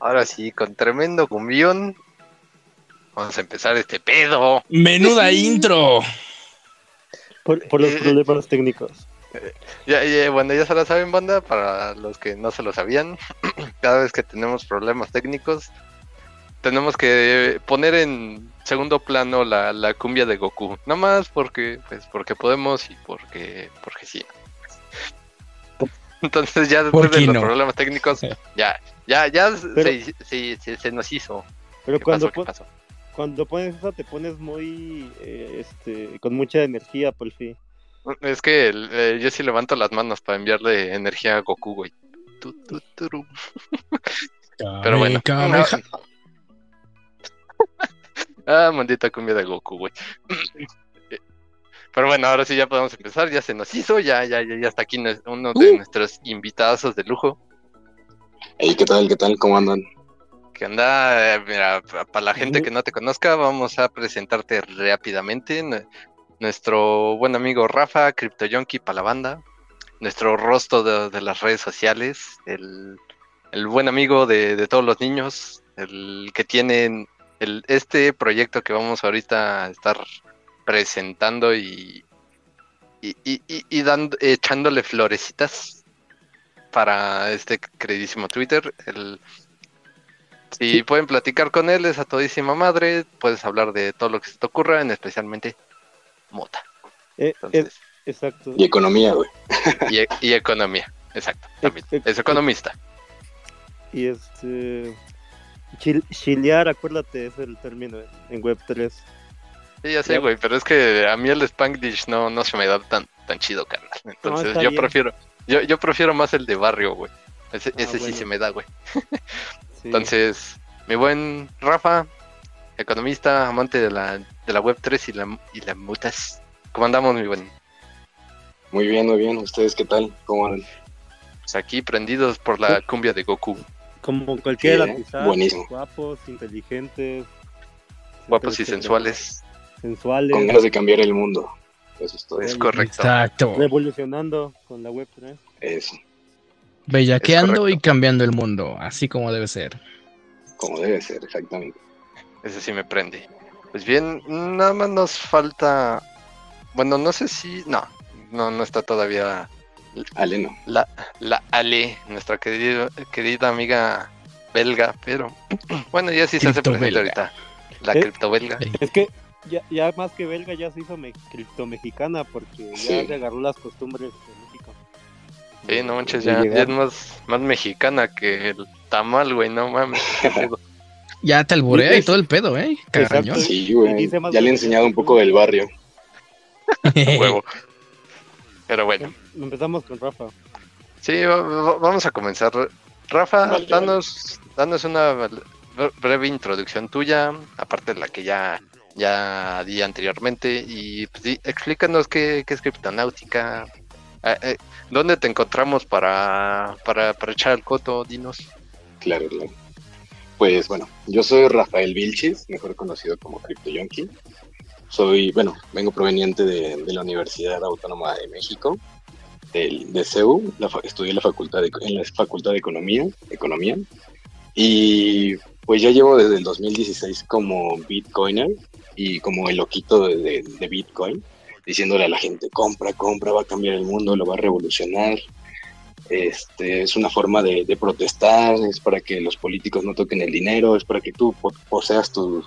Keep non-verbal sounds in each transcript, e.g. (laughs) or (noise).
Ahora sí, con tremendo cumbión. Vamos a empezar este pedo. Menuda intro. Por, por los Eh, problemas técnicos. Ya, ya, bueno, ya se lo saben, banda, para los que no se lo sabían. (clears throat) Cada vez que tenemos problemas técnicos, tenemos que poner en segundo plano la, la cumbia de Goku. No más porque, pues, porque podemos y porque, porque sí. (laughs) Entonces ya después ¿Por qué de los no? problemas técnicos, ya, ya, ya Pero- se, se- se- se nos hizo. Pero ¿Qué cuando, pasó? ¿Qué pon- pasó? cuando pones eso te pones muy, eh, este, con mucha energía, por fin. Es que eh, yo sí levanto las manos para enviarle energía a Goku, güey. Tu, tu, turu. Pero bueno. (laughs) Ah, maldita cumbia de Goku, güey. Pero bueno, ahora sí ya podemos empezar, ya se nos hizo, ya, ya, ya, ya está aquí uno de Uh. nuestros invitados de lujo. Hey, ¿qué tal? ¿Qué tal? ¿Cómo andan? Que anda, eh, mira, para la gente que no te conozca, vamos a presentarte rápidamente. Nue- Nuestro buen amigo Rafa, Crypto Yonki para la banda. Nuestro rostro de, de las redes sociales. El, el buen amigo de, de todos los niños. El que tiene el, este proyecto que vamos ahorita a estar presentando y, y, y, y- y dando, echándole florecitas para este queridísimo Twitter. El, si Sí. pueden platicar con él, es a todísima madre. Puedes hablar de todo lo que se te ocurra, en especialmente mota. Eh, Entonces, es- exacto. Y economía, güey. y, y economía, exacto. También. Es economista. Y este, chil- chilear, acuérdate, es el término en Web3. Sí, ya sé, güey, pero es que a mí el Spanglish no, no se me da tan, tan chido, carnal. Entonces yo bien. prefiero, yo, yo prefiero más el de barrio, güey. Ese, Ah, ese sí se me da, güey. Sí. Entonces, mi buen Rafa, economista, amante de la, de la web 3 y la, y la mutas. ¿Cómo andamos, mi buen? Muy bien, muy bien. ¿Ustedes qué tal? ¿Cómo andan? Pues aquí prendidos por la cumbia de Goku. Como cualquiera, Sí, ¿eh? quizás, Buenísimo. guapos, inteligentes. Guapos y sensuales. Sensuales. Con ganas de cambiar el mundo. Eso es todo. Es correcto. Exacto. Revolucionando con la Web3. Eso, Bellaqueando Es y cambiando el mundo, así como debe ser. como debe ser, exactamente. Ese sí me prende. Pues bien, nada más nos falta. Bueno, no sé si. No, no, no está todavía Ale, no. la, la Ale, nuestra querida, querida amiga belga, pero (clears throat) bueno, ya sí se hace presente belga. ahorita. La ¿Eh? cripto belga. Ey. Es que ya, ya más que belga ya se hizo me, cripto mexicana porque ya se agarró las costumbres de México. Sí, no manches, ya, es más, más mexicana que el tamal, güey, no mames. qué (laughs) pedo. Ya te alburea y todo el pedo, ¿eh? (laughs) Carañón. Sí, güey. Ya le he enseñado un poco del barrio. (laughs) Huevo. Pero bueno, Empezamos con Rafa. sí, va- va- vamos a comenzar. Rafa, Vale, danos, danos una bre- breve introducción tuya, aparte de la que ya, ya di anteriormente, y pues, explícanos qué, qué es criptonáutica, eh, eh, dónde te encontramos para, para, para echar el coto, dinos. Claro, claro. Pues bueno, yo soy Rafael Vilchis, mejor conocido como Crypto Yonki. Soy, bueno, vengo proveniente de, la Universidad Autónoma de México, del, de CEU, la estudié la facultad en la Facultad de Economía, Economía, y pues ya llevo desde el 2016 como Bitcoiner y como el loquito de, de- de Bitcoin, diciéndole a la gente, compra, compra, va a cambiar el mundo, lo va a revolucionar, este, es una forma de, de protestar, es para que los políticos no toquen el dinero, es para que tú po- poseas tu,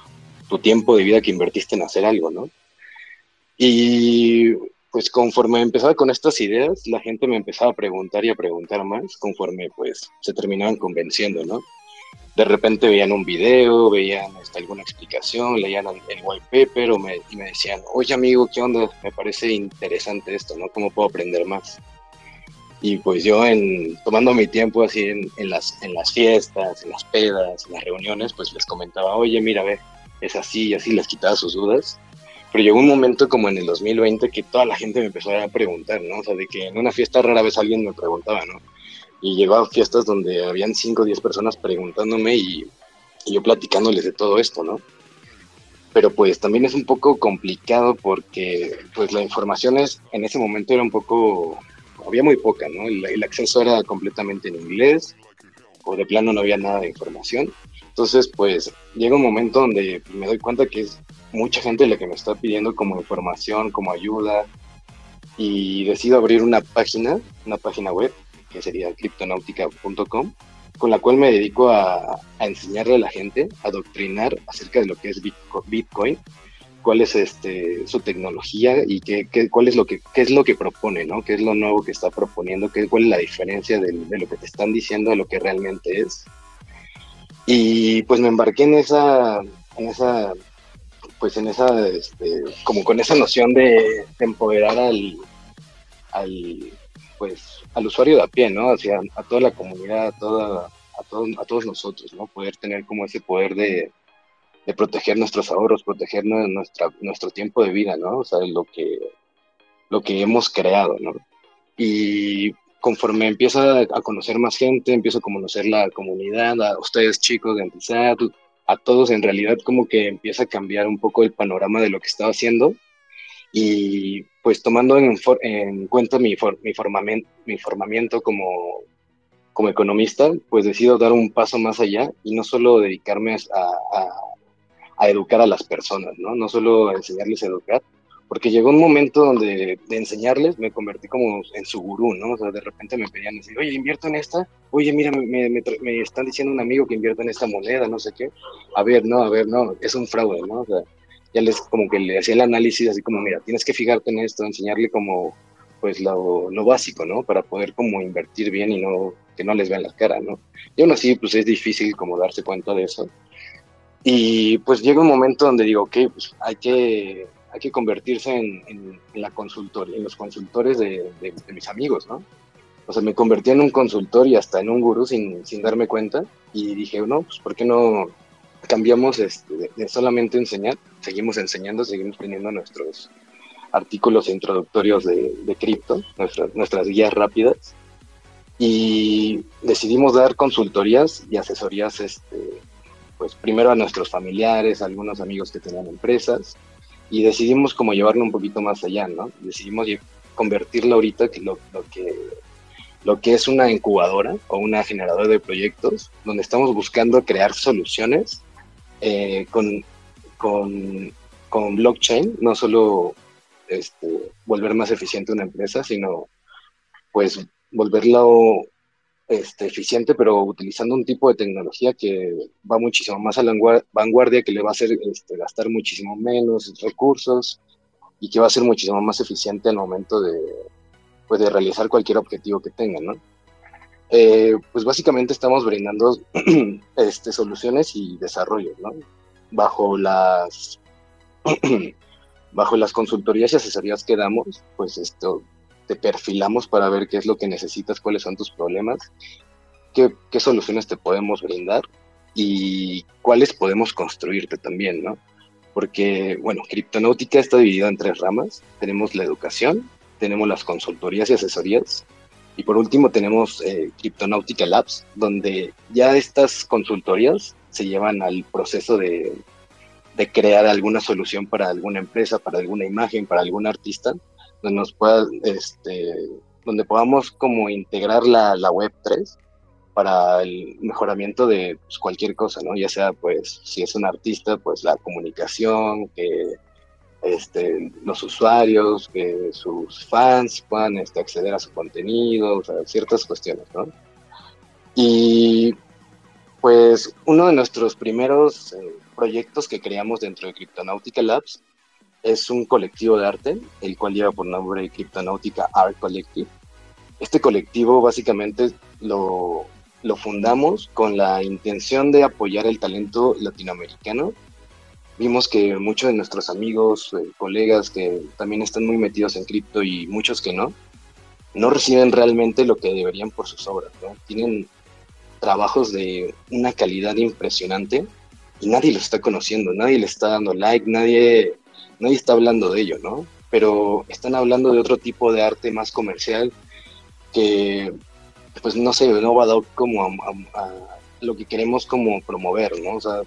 tu tiempo de vida que invertiste en hacer algo, ¿no? Y pues conforme empezaba con estas ideas, la gente me empezaba a preguntar y a preguntar más, conforme pues se terminaban convenciendo, ¿no? De repente veían un video, veían este, alguna explicación, leían el white paper o me, y me decían, oye amigo, ¿qué onda? Me parece interesante esto, ¿no? ¿Cómo puedo aprender más? Y pues yo en, tomando mi tiempo así en, en las, en las fiestas, en las pedas, en las reuniones, pues les comentaba, oye, mira, ve, es así y así les quitaba sus dudas. Pero llegó un momento como en el 2020 que toda la gente me empezó a preguntar, ¿no? O sea, de que en una fiesta rara vez alguien me preguntaba, ¿no? Y llegó a fiestas donde habían 5 o 10 personas preguntándome y, y yo platicándoles de todo esto, ¿no? Pero pues también es un poco complicado porque pues la información es, en ese momento era un poco había muy poca, ¿no? El, el acceso era completamente en inglés o de plano no había nada de información. Entonces, pues llega un momento donde me doy cuenta que es mucha gente la que me está pidiendo como información, como ayuda, y decido abrir una página, una página web, que sería criptonautica.com, con la cual me dedico a, a, enseñarle a la gente, a doctrinar acerca de lo que es Bitcoin, cuál es este, su tecnología y qué, qué, cuál es lo que, qué es lo que propone, ¿no? qué es lo nuevo que está proponiendo, qué, cuál es la diferencia de, de lo que te están diciendo de lo que realmente es. Y pues me embarqué en esa, en esa pues en esa, este, como con esa noción de, empoderar al, al, pues, al usuario de a pie, ¿no? Hacia a toda la comunidad, a, toda, a, todos, a todos nosotros, ¿no? Poder tener como ese poder de, de proteger nuestros ahorros, proteger nuestra, nuestro tiempo de vida, ¿no? O sea, lo que, lo que hemos creado, ¿no? Y conforme empieza a conocer más gente, empiezo a conocer la comunidad, a ustedes chicos de empezar, a todos en realidad como que empieza a cambiar un poco el panorama de lo que estaba haciendo y pues tomando en, en cuenta mi, mi, formamiento, mi formamiento como, economista, pues decido dar un paso más allá y no solo dedicarme a educar a las personas, ¿no? No solo enseñarles a educar, porque llegó un momento donde de enseñarles me convertí como en su gurú, ¿no? O sea, de repente me pedían decir, oye, invierto en esta, oye, mira, me, me, me, están diciendo un amigo que invierto en esta moneda, no sé qué. A ver, no, a ver, no, es un fraude, ¿no? O sea, ya les como que le hacía el análisis así como, mira, tienes que fijarte en esto, enseñarle como, pues, lo, lo básico, ¿no? Para poder como invertir bien y no, que no les vean la cara, ¿no? Y aún así, pues es difícil como darse cuenta de eso. Y pues llega un momento donde digo, ok, pues hay que hay que convertirse en, en, la consultoría, en los consultores de, de, de, mis amigos, ¿no? O sea, me convertí en un consultor y hasta en un gurú sin, sin darme cuenta y dije, no, pues ¿por qué no cambiamos este, de, de, solamente enseñar? Seguimos enseñando, seguimos teniendo nuestros artículos introductorios de, de cripto, nuestras, nuestras guías rápidas y decidimos dar consultorías y asesorías, este, pues primero a nuestros familiares, a algunos amigos que tenían empresas, y decidimos como llevarlo un poquito más allá, ¿no? Decidimos convertirlo ahorita que lo, lo, que lo que es una incubadora o una generadora de proyectos, donde estamos buscando crear soluciones eh, con, con, con, blockchain, no solo este, volver más eficiente una empresa, sino pues volverlo este, eficiente, pero utilizando un tipo de tecnología que va muchísimo más a la vanguardia, que le va a hacer este, gastar muchísimo menos recursos y que va a ser muchísimo más eficiente al momento de, pues, de realizar cualquier objetivo que tengan, ¿no? Eh, pues básicamente estamos brindando (clears throat) este, soluciones y desarrollos, ¿no? Bajo las, (clears throat) bajo las consultorías y asesorías que damos, pues esto, te perfilamos para ver qué es lo que necesitas, cuáles son tus problemas, qué, qué soluciones te podemos brindar y cuáles podemos construirte también, ¿no? Porque, bueno, Criptonáutica está dividida en tres ramas. Tenemos la educación, tenemos las consultorías y asesorías, y por último tenemos eh, Cryptonautica Labs, donde ya estas consultorías se llevan al proceso de, de crear alguna solución para alguna empresa, para alguna imagen, para algún artista, donde nos pueda, este, donde podamos como integrar la, la web 3 para el mejoramiento de pues, cualquier cosa, ¿no? Ya sea, pues, si es un artista, pues la comunicación, que este, los usuarios, que sus fans puedan este, acceder a su contenido, o ciertas cuestiones, ¿no? Y pues uno de nuestros primeros eh, proyectos que creamos dentro de Cryptonautica Labs es un colectivo de arte, el cual lleva por nombre Cryptonautica Art Collective. Este colectivo básicamente lo fundamos con la intención de apoyar el talento latinoamericano. Vimos que muchos de nuestros amigos, eh, colegas que también están muy metidos en cripto y muchos que no, no reciben realmente lo que deberían por sus obras. ¿no? Tienen trabajos de una calidad impresionante y nadie los está conociendo, nadie le está dando like, nadie nadie está hablando de ello, ¿no? Pero están hablando de otro tipo de arte más comercial que, pues no sé, no va a dar como a lo que queremos como promover, ¿no? O sea,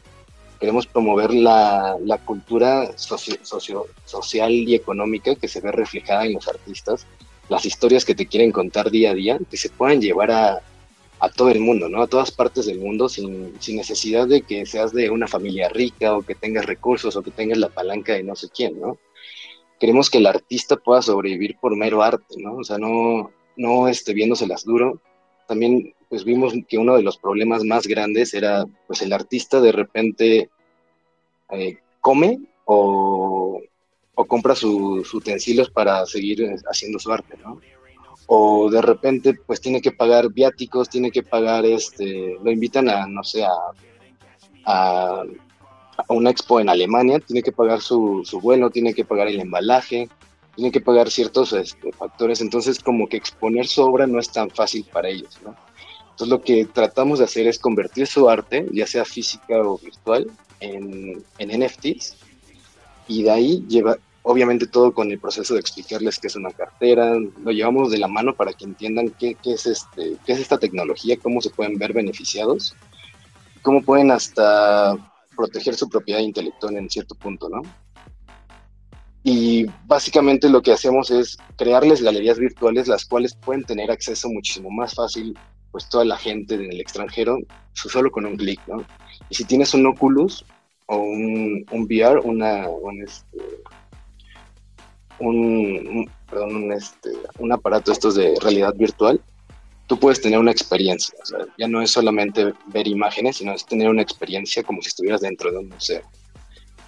queremos promover la, la cultura socio, socio, social y económica que se ve reflejada en los artistas, las historias que te quieren contar día a día, que se puedan llevar a, a todo el mundo, ¿no? A todas partes del mundo sin, sin necesidad de que seas de una familia rica o que tengas recursos o que tengas la palanca de no sé quién, ¿no? Queremos que el artista pueda sobrevivir por mero arte, ¿no? O sea, no, no este, viéndoselas duro. También pues vimos que uno de los problemas más grandes era pues el artista de repente eh, come o, o compra sus utensilios para seguir haciendo su arte, ¿no? o de repente pues tiene que pagar viáticos, tiene que pagar, este, lo invitan a, no sé, a, a, una expo en Alemania, tiene que pagar su, su, vuelo, tiene que pagar el embalaje, tiene que pagar ciertos este, factores, entonces como que exponer su obra no es tan fácil para ellos, ¿no? Entonces lo que tratamos de hacer es convertir su arte, ya sea física o virtual, en, en NFTs y de ahí lleva, obviamente todo con el proceso de explicarles qué es una cartera, lo llevamos de la mano para que entiendan qué, qué, es, este, qué es esta tecnología, cómo se pueden ver beneficiados, cómo pueden hasta proteger su propiedad intelectual en cierto punto, ¿no? Y básicamente lo que hacemos es crearles galerías virtuales, las cuales pueden tener acceso muchísimo más fácil, pues toda la gente en el extranjero, solo con un clic, ¿no? Y si tienes un Oculus o un, un VR, una, un, este, un, este, aparato estos de realidad virtual, tú puedes tener una experiencia. Ya no es solamente ver imágenes, sino es tener una experiencia como si estuvieras dentro de un museo.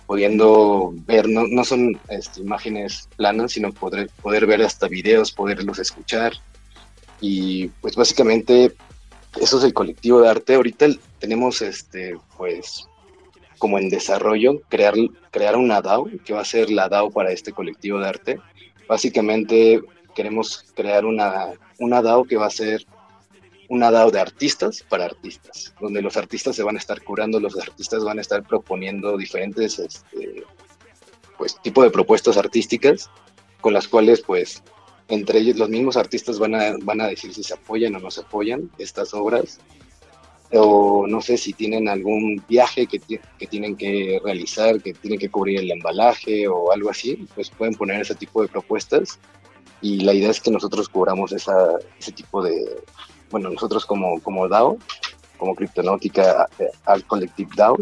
Pudiendo ver, no, no son este, imágenes planas, sino poder, poder ver hasta videos, poderlos escuchar. Y pues básicamente eso es el colectivo de arte. Ahorita tenemos este, pues como en desarrollo, crear, crear una DAO, que va a ser la DAO para este colectivo de arte. Básicamente queremos crear una, una DAO que va a ser una DAO de artistas para artistas, donde los artistas se van a estar curando, los artistas van a estar proponiendo diferentes este, pues, tipo de propuestas artísticas con las cuales pues entre ellos los mismos artistas van a, van a decir si se apoyan o no se apoyan estas obras o no sé si tienen algún viaje que, que, tienen que realizar, que tienen que cubrir el embalaje o algo así, pues pueden poner ese tipo de propuestas y la idea es que nosotros cubramos esa, ese tipo de, bueno, nosotros como, como DAO, como Criptonautica eh, al Collective DAO,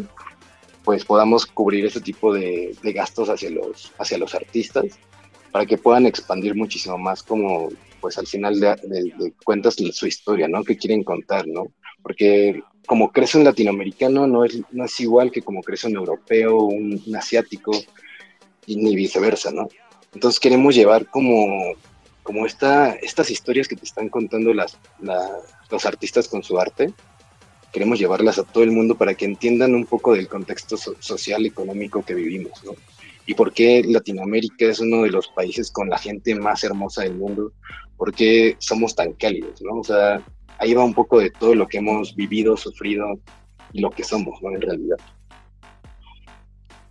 pues podamos cubrir ese tipo de, de, gastos hacia los, hacia los artistas para que puedan expandir muchísimo más como, pues al final de cuentas su historia, ¿no? Que quieren contar, ¿no? Porque como crece un latinoamericano no es, no es igual que como crece un europeo, un, un asiático, y ni viceversa, ¿no? Entonces queremos llevar como, como esta, estas historias que te están contando las, la, los artistas con su arte, queremos llevarlas a todo el mundo para que entiendan un poco del contexto so social, económico que vivimos, ¿no? Y por qué Latinoamérica es uno de los países con la gente más hermosa del mundo, por qué somos tan cálidos, ¿no? O sea, ahí va un poco de todo lo que hemos vivido, sufrido y lo que somos, ¿no? En realidad.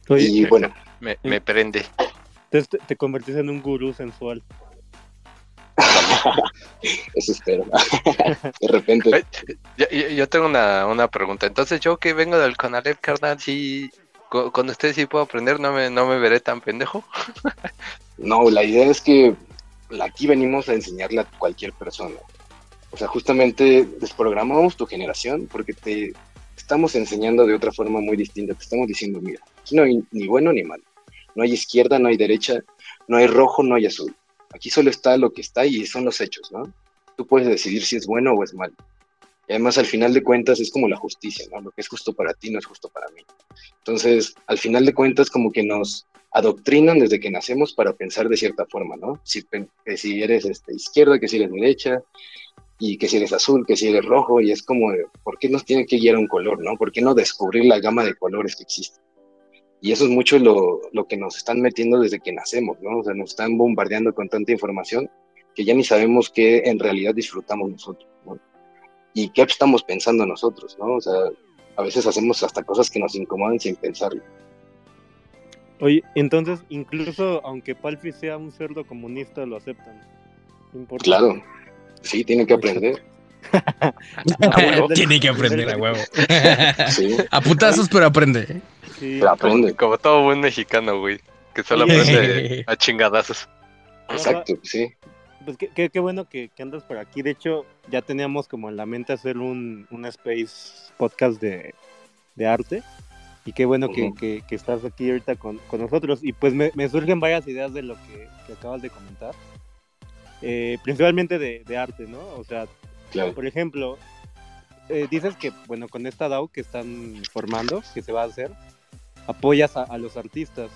Oye, y bueno. Me, me prende. Te, te convertís en un gurú sensual. (laughs) Eso espero. (laughs) De repente. Yo, yo tengo una, una, pregunta. Entonces, yo que vengo del Conalep, carnal, si con ustedes sí puedo aprender, no me, no me veré tan pendejo. (laughs) no, la idea es que aquí venimos a enseñarle a cualquier persona. O sea, justamente desprogramamos tu generación porque te estamos enseñando de otra forma muy distinta. Te estamos diciendo, mira, aquí no hay ni bueno ni malo. No hay izquierda, no hay derecha, no hay rojo, no hay azul. Aquí solo está lo que está y son los hechos, ¿no? Tú puedes decidir si es bueno o es malo. Y además, al final de cuentas, es como la justicia, ¿no? Lo que es justo para ti no es justo para mí. Entonces, al final de cuentas, como que nos adoctrinan desde que nacemos para pensar de cierta forma, ¿no? Si, si eres este, izquierda, que si eres derecha, y que si eres azul, que si eres rojo, y es como, ¿por qué nos tiene que guiar un color, no? ¿Por qué no descubrir la gama de colores que existe? Y eso es mucho lo, lo, que nos están metiendo desde que nacemos, ¿no? O sea, nos están bombardeando con tanta información que ya ni sabemos qué en realidad disfrutamos nosotros, ¿no? Y qué estamos pensando nosotros, ¿no? O sea, a veces hacemos hasta cosas que nos incomodan sin pensarlo. Oye, entonces, incluso aunque Palfi sea un cerdo comunista, lo aceptan. Claro, Sí, tiene que aprender. (laughs) tiene que aprender a huevo. sí. A putazos, pero aprende. Sí. Pero aprende. Como, como, todo buen mexicano, güey. Que solo aprende (laughs) a chingadazos. Exacto, sí. pues qué, qué, bueno que, andas por aquí. De hecho, ya teníamos como en la mente hacer un, un space podcast de, de arte. Y qué bueno que, que, estás aquí ahorita con, con nosotros. Y pues me, me, surgen varias ideas de lo que, acabas de comentar. Eh, principalmente de, de, arte, ¿no? O sea, por ejemplo, eh, dices que, bueno, con esta DAO que están formando, que se va a hacer, apoyas a, a los artistas.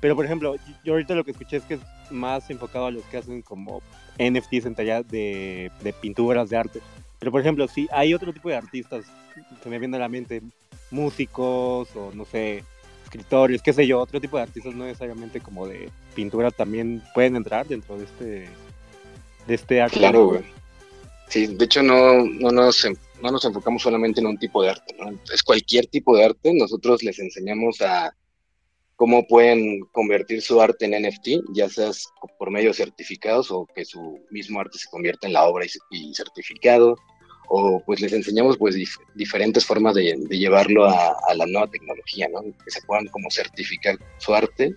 Pero, por ejemplo, yo ahorita lo que escuché es que es más enfocado a los que hacen como NFTs en talla de, de pinturas, de arte. Pero, por ejemplo, si hay otro tipo de artistas, se me viene a la mente músicos o, no sé, escritores, qué sé yo, otro tipo de artistas no necesariamente como de pintura también pueden entrar dentro de este, de este arte. Claro, güey. Sí, de hecho no, no, nos, no nos enfocamos solamente en un tipo de arte, ¿no? Es cualquier tipo de arte, nosotros les enseñamos a cómo pueden convertir su arte en NFT, ya sea por medio de certificados o que su mismo arte se convierta en la obra y, certificado, o pues les enseñamos pues diferentes formas de, llevarlo a, la nueva tecnología, ¿no? Que se puedan como certificar su arte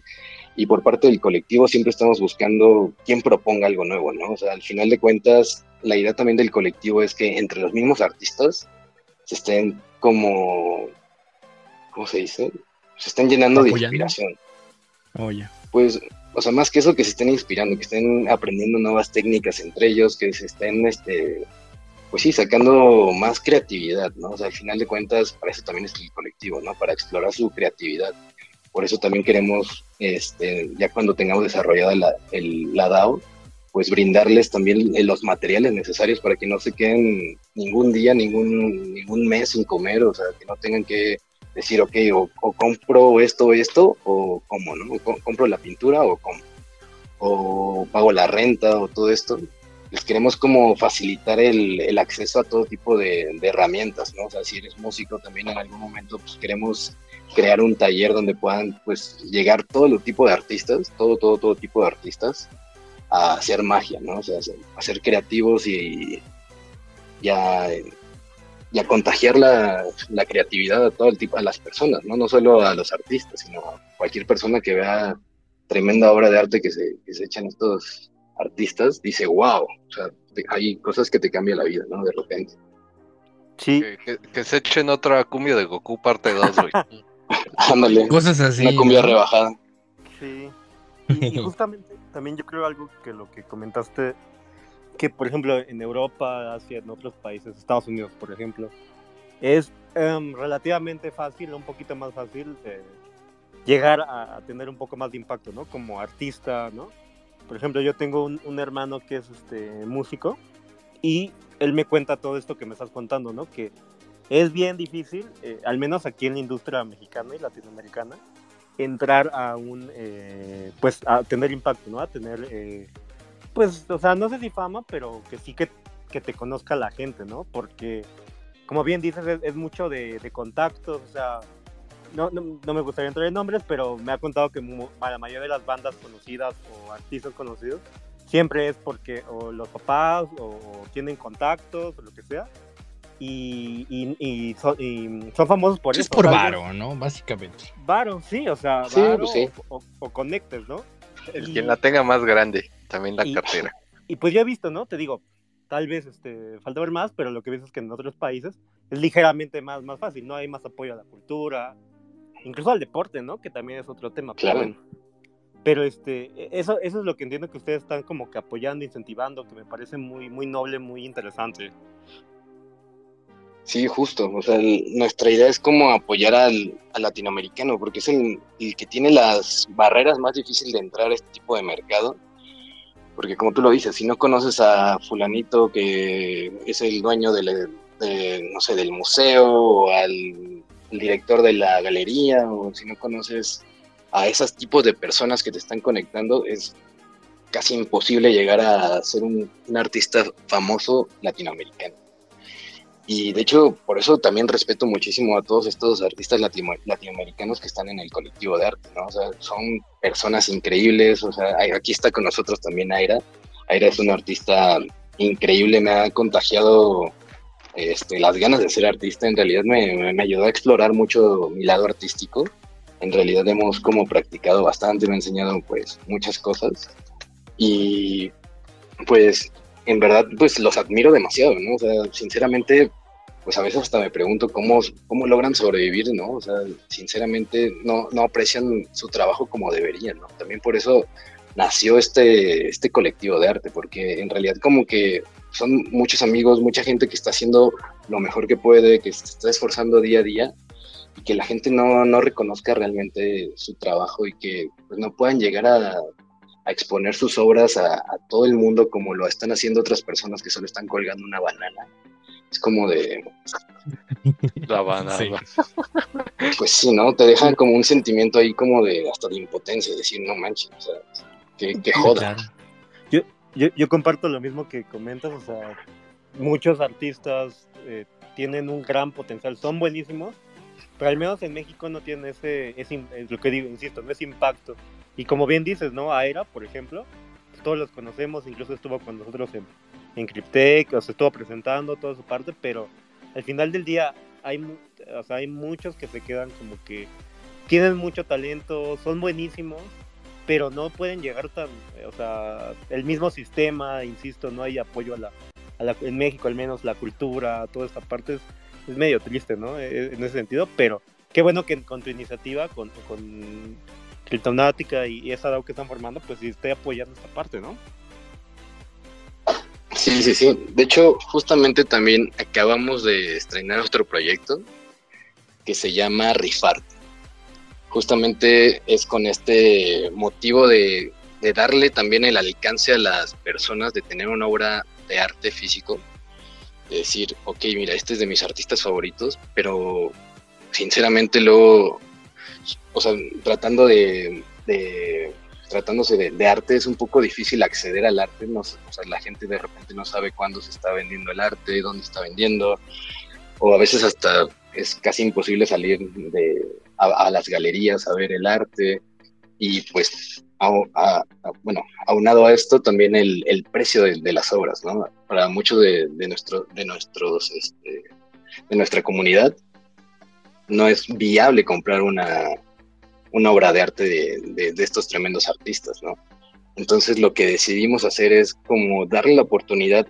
y por parte del colectivo siempre estamos buscando quién proponga algo nuevo, ¿no? O sea, al final de cuentas, la idea también del colectivo es que entre los mismos artistas se estén como, ¿cómo se dice? se están llenando de inspiración. Oye. Pues, o sea, más que eso, que se estén inspirando, que estén aprendiendo nuevas técnicas entre ellos, que se estén, este, pues sí, sacando más creatividad, ¿no? O sea, al final de cuentas, para eso también es el colectivo, ¿no? Para explorar su creatividad. Por eso también queremos, este, ya cuando tengamos desarrollada la, el, la DAO, pues brindarles también los materiales necesarios para que no se queden ningún día, ningún, ningún mes sin comer, o sea, que no tengan que decir, ok, o, compro esto esto, o cómo, ¿no? compro la pintura o cómo, o pago la renta o todo esto. Les queremos como facilitar el, acceso a todo tipo de, herramientas, ¿no? O sea, si eres músico también en algún momento, pues queremos crear un taller donde puedan, pues, llegar todo el tipo de artistas, todo, todo, todo tipo de artistas a hacer magia, ¿no? O sea, a ser creativos y y a contagiar la, creatividad a todo el tipo, a las personas, ¿no? No solo a los artistas, sino a cualquier persona que vea tremenda obra de arte que se, que se echan estos artistas, dice, wow, o sea, hay cosas que te cambian la vida, ¿no? De repente. Sí. Que, se echen otra cumbia de Goku parte 2, güey. (laughs) Ándale. Cosas así. Una cumbia rebajada. Sí. (laughs) y justamente también yo creo algo que lo que comentaste que, por ejemplo, en Europa, Asia, en otros países, Estados Unidos, por ejemplo, es em, relativamente fácil, un poquito más fácil eh, llegar a, tener un poco más de impacto, ¿no? Como artista, ¿no? Por ejemplo, yo tengo un, hermano que es este, músico y él me cuenta todo esto que me estás contando, ¿no? Que es bien difícil, eh, al menos aquí en la industria mexicana y latinoamericana, entrar a un, eh, pues, a tener impacto, ¿no? A tener pues, o sea, no sé si fama, pero que sí que, que te conozca la gente, ¿no? Porque, como bien dices, es, mucho de, contactos, o sea, no, no, me gustaría entrar en nombres, pero me ha contado que para la mayoría de las bandas conocidas o artistas conocidos, siempre es porque o los papás o, tienen contactos o lo que sea. Y, y, son, famosos por eso. Es por varo, ¿no? Básicamente. Varo, sí, o sea, varo pues sí, O, o, conectes, ¿no? El quien la tenga más grande también la cartera. (laughs) Y pues ya he visto, ¿no? Te digo, tal vez este, falta ver más, pero lo que ves es que en otros países es ligeramente más, más fácil, ¿no? Hay más apoyo a la cultura, incluso al deporte, ¿no? Que también es otro tema. Claro. Pero, este, e, eso, eso es lo que entiendo que ustedes están como que apoyando, incentivando, que me parece muy, muy noble, muy interesante. Sí, justo. O sea, nuestra idea es como apoyar al, latinoamericano, porque es el, el, que tiene las barreras más difíciles de entrar a este tipo de mercado porque como tú lo dices, si no conoces a fulanito que es el dueño del, no sé, del museo o al director de la galería o si no conoces a esos tipos de personas que te están conectando, es casi imposible llegar a ser un artista famoso latinoamericano. Y de hecho, por eso también respeto muchísimo a todos estos artistas latinoamericanos que están en el colectivo de arte, ¿no? O sea, son personas increíbles, o sea, aquí está con nosotros también Aira. Aira es una artista increíble, me ha contagiado este, las ganas de ser artista, en realidad me, me, ayudó a explorar mucho mi lado artístico. En realidad hemos como practicado bastante, me ha enseñado pues muchas cosas. Y pues en verdad, pues los admiro demasiado, ¿no? O sea, sinceramente, pues a veces hasta me pregunto cómo, cómo logran sobrevivir, ¿no? O sea, sinceramente no, no aprecian su trabajo como deberían, ¿no? También por eso nació este, este colectivo de arte, porque en realidad como que son muchos amigos, mucha gente que está haciendo lo mejor que puede, que se está esforzando día a día y que la gente no, no reconozca realmente su trabajo y que pues, no puedan llegar a, a exponer sus obras a, a, todo el mundo como lo están haciendo otras personas que solo están colgando una banana. Es como de... (laughs) La banana. Sí. Pues sí, ¿no? Te deja como un sentimiento ahí como de hasta de impotencia, decir, no manches, o sea, que, que joda. Yo, comparto lo mismo que comentas, o sea, muchos artistas eh, tienen un gran potencial, son buenísimos, pero al menos en México no tienen ese, ese, lo que insisto, no es impacto. Y como bien dices, ¿no? Aera, por ejemplo, todos los conocemos, incluso estuvo con nosotros en, en Cryptech, o se estuvo presentando toda su parte, pero al final del día hay, o sea, hay muchos que se quedan como que tienen mucho talento, son buenísimos, pero no pueden llegar tan, o sea, el mismo sistema, insisto, no hay apoyo a la, a la en México al menos la cultura, toda esta parte es, medio triste, ¿no? E, en ese sentido, pero qué bueno que con tu iniciativa, con, con Criptonáutica y, y esa DAO que están formando, pues sí esté apoyando esta parte, ¿no? Sí, sí, sí. De hecho, justamente también acabamos de estrenar otro proyecto que se llama Rifarte. Justamente es con este motivo de, darle también el alcance a las personas de tener una obra de arte físico. De decir, ok, mira, este es de mis artistas favoritos, pero sinceramente luego, o sea, tratando de, de tratándose de, de, arte es un poco difícil acceder al arte, no, o sea, la gente de repente no sabe cuándo se está vendiendo el arte, dónde está vendiendo, o a veces hasta es casi imposible salir a, las galerías a ver el arte, y pues, a, a, bueno, aunado a esto también el, el precio de, las obras, ¿no? Para muchos de, nuestro, de, nuestros, este, de nuestra comunidad, no es viable comprar una, una obra de arte de, de, de, estos tremendos artistas, ¿no? Entonces lo que decidimos hacer es como darle la oportunidad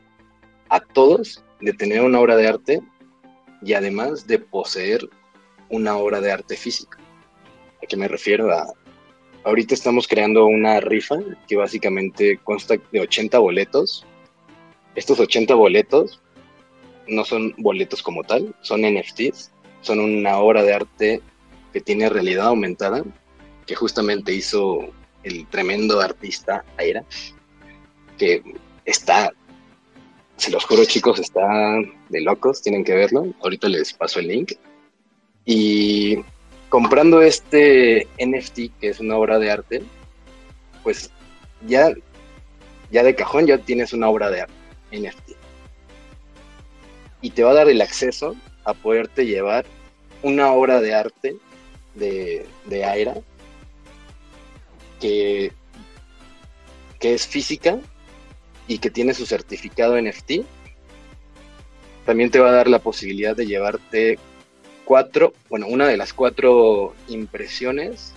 a todos de tener una obra de arte y además de poseer una obra de arte física. ¿A qué me refiero? A, ahorita estamos creando una rifa que básicamente consta de 80 boletos. Estos 80 boletos no son boletos como tal, son NFTs, son una obra de arte que tiene realidad aumentada, que justamente hizo el tremendo artista Aira, que está, se los juro chicos, está de locos, tienen que verlo, ahorita les paso el link. Y comprando este NFT, que es una obra de arte, pues ya, ya de cajón ya tienes una obra de arte, NFT. Y te va a dar el acceso a poderte llevar una obra de arte de, de que, que es física y que tiene su certificado NFT. También te va a dar la posibilidad de llevarte cuatro, bueno, una de las cuatro impresiones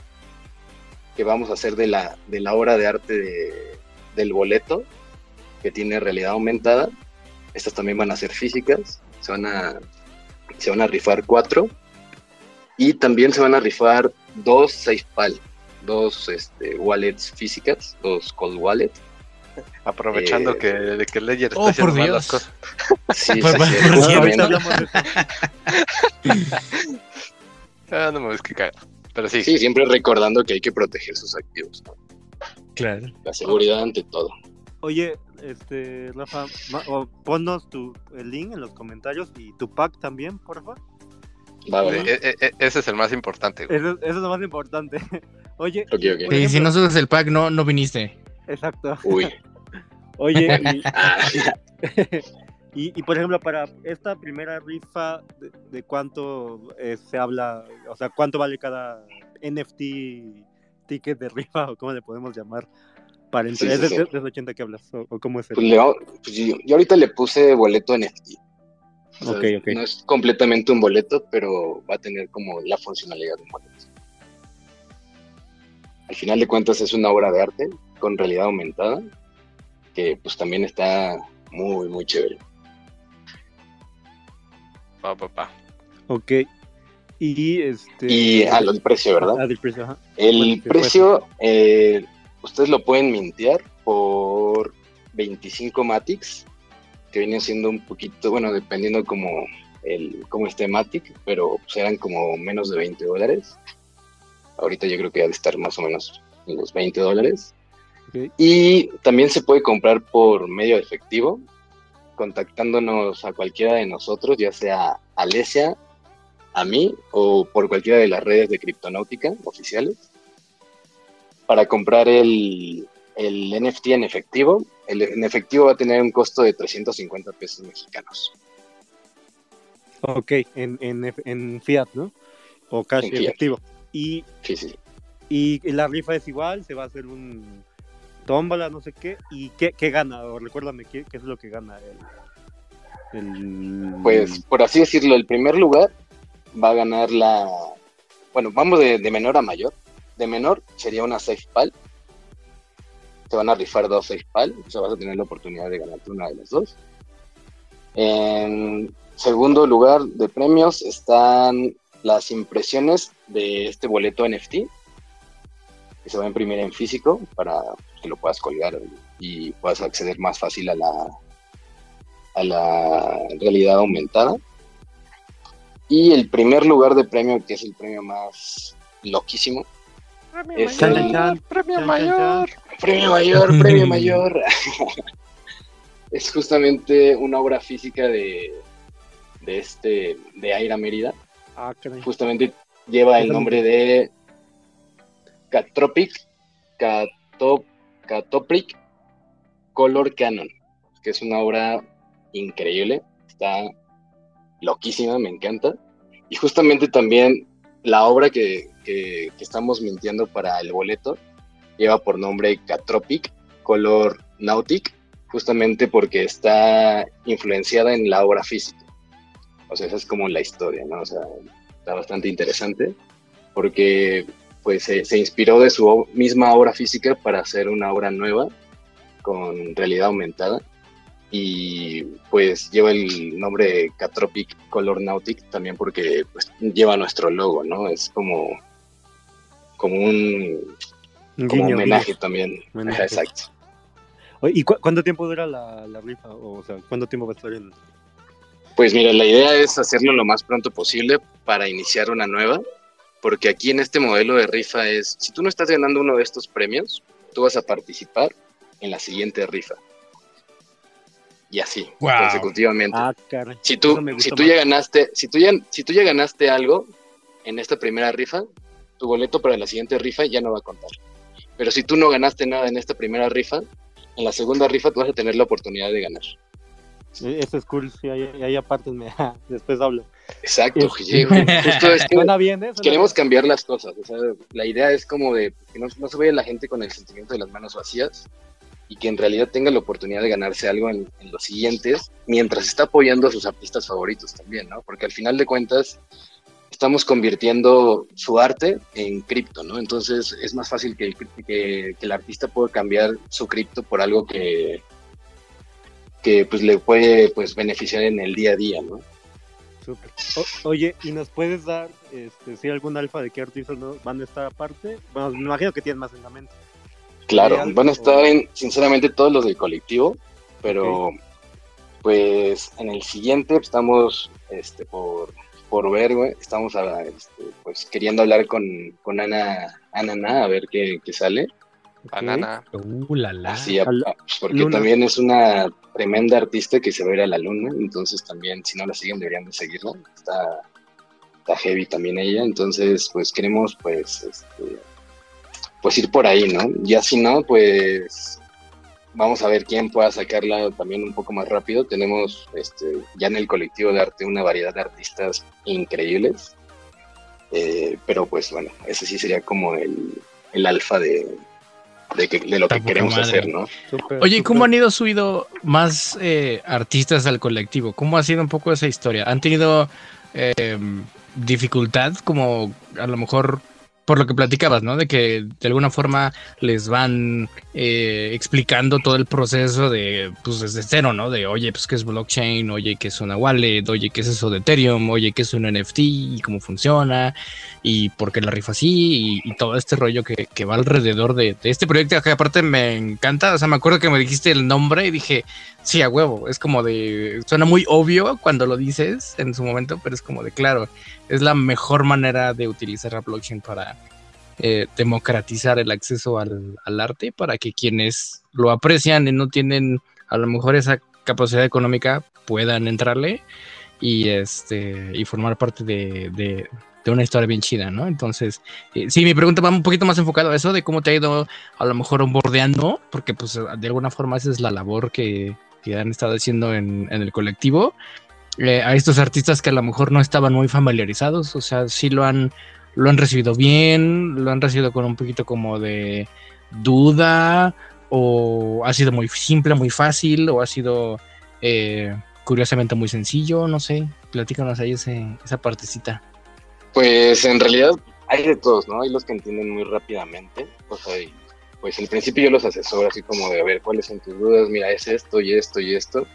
que vamos a hacer de la, de la obra de arte de, del boleto, que tiene realidad aumentada. Estas también van a ser físicas, se van a, se van a rifar cuatro y también se van a rifar dos SafePal, dos este, wallets físicas, dos cold wallets. Aprovechando eh, que, de que Ledger está oh, haciendo por Dios. las cosas. (laughs) Sí, Por- sí, por sí, Dios. justamente. hablamos de eso. (laughs) Ah, no me ves que caga. Pero sí, Sí, siempre recordando que hay que proteger sus activos. ¿no? Claro. La seguridad ante todo. Oye, este, Rafa, ma- o ponnos tu, el link en los comentarios y tu pack también, por favor. Va, va, va. e- e- e- ese es el más importante. güey. Eso, eso es lo más importante. (laughs) Oye, Ok, ok. por Sí, si ejemplo- no subes el pack, no, no viniste. Exacto. Uy. (laughs) Oye, (laughs) y, y, y, por ejemplo, para esta primera rifa, ¿de, de cuánto eh, se habla? O sea, ¿cuánto vale cada NFT ticket de rifa o cómo le podemos llamar? Para Sí, entrar, ¿Es sí, de, sí. de- de los 80 que hablas? ¿O, o cómo es el? pues le pues yo, yo ahorita le puse boleto NFT. O sea, Ok, ok. No es completamente un boleto, pero va a tener como la funcionalidad de un boleto. Al final de cuentas es una obra de arte con realidad aumentada que pues también está muy, muy chévere. Pa, pa, pa. Ok. Y este. Y a lo del precio, ¿verdad? Ah, del precio, ajá. El precio, eh, ustedes lo pueden mintear por 25 Matics, que viene siendo un poquito, bueno, dependiendo como el cómo esté Matic, pero pues eran como menos de 20 dólares. Ahorita yo creo que ha de estar más o menos en los 20 dólares. Y también se puede comprar por medio efectivo, contactándonos a cualquiera de nosotros, ya sea Alesia, a mí o por cualquiera de las redes de criptonáutica oficiales, para comprar el, el NFT en efectivo. El en efectivo va a tener un costo de 350 pesos mexicanos. Ok, en, en, en fiat, ¿no? O cash En efectivo. Y, Sí, sí. y la rifa es igual, se va a hacer un tómbola, no sé qué. ¿Y qué, qué gana? Recuérdame, ¿qué, es lo que gana el... Pues, por así decirlo, el primer lugar va a ganar la. Bueno, vamos de, de menor a mayor. De menor sería una safe pal. Te van a rifar dos safe pal. O sea, vas a tener la oportunidad de ganarte una de las dos. En segundo lugar de premios están las impresiones de este boleto NFT. Que se va a imprimir en físico para que lo puedas colgar y puedas acceder más fácil a la, a la realidad aumentada. Y el primer lugar de premio, que es el premio más loquísimo, es Chan, el. Premio Chan, chan, mayor. premio mayor, premio (laughs) mayor. (laughs) es justamente una obra física de, de este, de Aira Mérida. Ah. Justamente lleva el nombre de Catropic, Cato, Catopric Color Canon, que es una obra increíble, está loquísima, me encanta. Y justamente también la obra que, que- que estamos mintiendo para el boleto lleva por nombre Catropic Color Nautic, justamente porque está influenciada en la obra física. O sea, esa es como la historia, ¿no? O sea, está bastante interesante porque pues se, se inspiró de su misma obra física para hacer una obra nueva con realidad aumentada y pues lleva el nombre Catropic Color Nautic también porque pues lleva nuestro logo, ¿no? Es como como un Un como guiño, homenaje también. Homenaje. Exacto. ¿Y cu- cuánto tiempo dura la, la rifa? O sea, ¿cuánto tiempo va a estar en.? Pues mira, la idea es hacerlo lo más pronto posible para iniciar una nueva, porque aquí en este modelo de rifa es, si tú no estás ganando uno de estos premios, tú vas a participar en la siguiente rifa. Y así, Wow. consecutivamente. Ah, caray. si tú, si tú más. ya ganaste, si tú ya, si tú ya ganaste algo en esta primera rifa, tu boleto para la siguiente rifa ya no va a contar. Pero si tú no ganaste nada en esta primera rifa, en la segunda rifa tú vas a tener la oportunidad de ganar. Eh, Eso es cool, sí, ahí, ahí apártenme. (laughs) Después hablo. Exacto, Es- (laughs) sí, justo es que bien, ¿eh? Queremos cambiar las cosas. O sea, la idea es como de que no, no se vaya la gente con el sentimiento de las manos vacías y que en realidad tenga la oportunidad de ganarse algo en, en los siguientes, mientras está apoyando a sus artistas favoritos también, ¿no? Porque al final de cuentas estamos convirtiendo su arte en cripto, ¿no? Entonces es más fácil que el, que, que el artista pueda cambiar su cripto por algo que, que pues le puede pues beneficiar en el día a día, ¿no? Súper. O- oye, ¿y nos puedes dar este, si algún alfa de qué artistas no van a estar aparte? Bueno, me imagino que tienen más en la mente. Claro, van a estar o- en, sinceramente, todos los del colectivo, pero pues en el siguiente estamos este, por, por ver, güey, estamos a- este, pues queriendo hablar con, con Ana, Ana Na, a ver qué, qué sale. Banana. Uh, la la. Así, a- Al- a- pues, porque Luna. también es una tremenda artista que se va a ir a la luna, entonces también, si no la siguen, deberían de seguirla. Está, heavy también ella, entonces pues queremos pues, este, pues ir por ahí, ¿no? Ya si no, pues vamos a ver quién pueda sacarla también un poco más rápido. Tenemos este, ya en el colectivo de arte una variedad de artistas increíbles, Eh, pero pues bueno, ese sí sería como el, el alfa de, de, que- de lo que Está queremos madre. hacer, ¿no? Oye, ¿y súper. cómo han ido subido más eh, artistas al colectivo? ¿Cómo ha sido un poco esa historia? ¿Han tenido eh, dificultad como a lo mejor por lo que platicabas, ¿no? De que de alguna forma les van eh, explicando todo el proceso de, pues desde cero, ¿no? De, oye, pues qué es blockchain, oye, qué es una wallet, oye, qué es eso de Ethereum, oye, qué es un NFT y cómo funciona y por qué la rifa así y, todo este rollo que, que va alrededor de, este proyecto que aparte me encanta. O sea, me acuerdo que me dijiste el nombre y dije, sí, a huevo, es como de, suena muy obvio cuando lo dices en su momento, pero es como de, claro, es la mejor manera de utilizar la blockchain para eh, democratizar el acceso al, arte, para que quienes lo aprecian y no tienen a lo mejor esa capacidad económica puedan entrarle y este y formar parte de, de, una historia bien chida, ¿no? Entonces, eh, sí, mi pregunta va un poquito más enfocado a eso, de cómo te ha ido a lo mejor bordeando, porque pues de alguna forma esa es la labor que, que han estado haciendo en, en el colectivo eh, a estos artistas que a lo mejor no estaban muy familiarizados, o sea, sí lo han, lo han recibido bien, lo han recibido con un poquito como de duda, o ha sido muy simple, muy fácil, o ha sido eh, curiosamente muy sencillo, no sé, platícanos ahí ese, esa partecita. Pues en realidad hay de todos, ¿no? Hay los que entienden muy rápidamente, o sea, pues al principio yo los asesoro así como de, a ver, ¿cuáles son tus dudas? Mira, es esto y esto y esto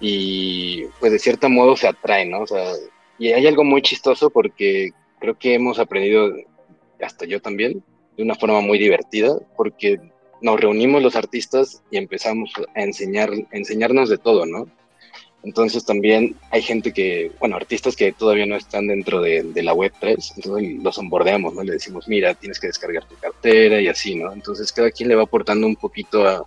y pues de cierto modo se atrae, ¿no? O sea, y hay algo muy chistoso porque creo que hemos aprendido, hasta yo también, de una forma muy divertida, porque nos reunimos los artistas y empezamos a enseñar, enseñarnos de todo, ¿no? Entonces también hay gente que, bueno, artistas que todavía no están dentro de, de la Web3, entonces los onboardeamos, ¿no? Le decimos, mira, tienes que descargar tu cartera y así, ¿no? Entonces cada quien le va aportando un poquito a,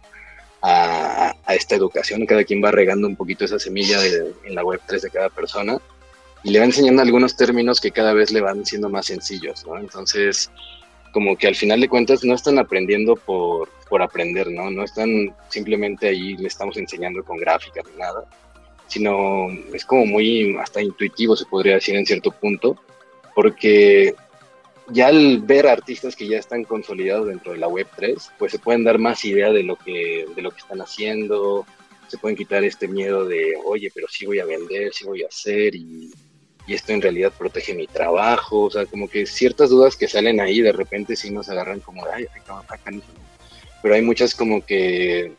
a, esta educación, cada quien va regando un poquito esa semilla en la web 3 de cada persona y le va enseñando algunos términos que cada vez le van siendo más sencillos, ¿no? Entonces, como que al final de cuentas no están aprendiendo por, por aprender, ¿no? No están simplemente ahí, le estamos enseñando con gráficas ni nada, sino es como muy hasta intuitivo, se podría decir en cierto punto, porque ya al ver artistas que ya están consolidados dentro de la web 3, pues se pueden dar más idea de lo que, de lo que están haciendo, se pueden quitar este miedo de, oye, pero sí voy a vender, sí voy a hacer, y, y esto en realidad protege mi trabajo, o sea, como que ciertas dudas que salen ahí de repente sí nos agarran como, ay, acá, pero hay muchas como que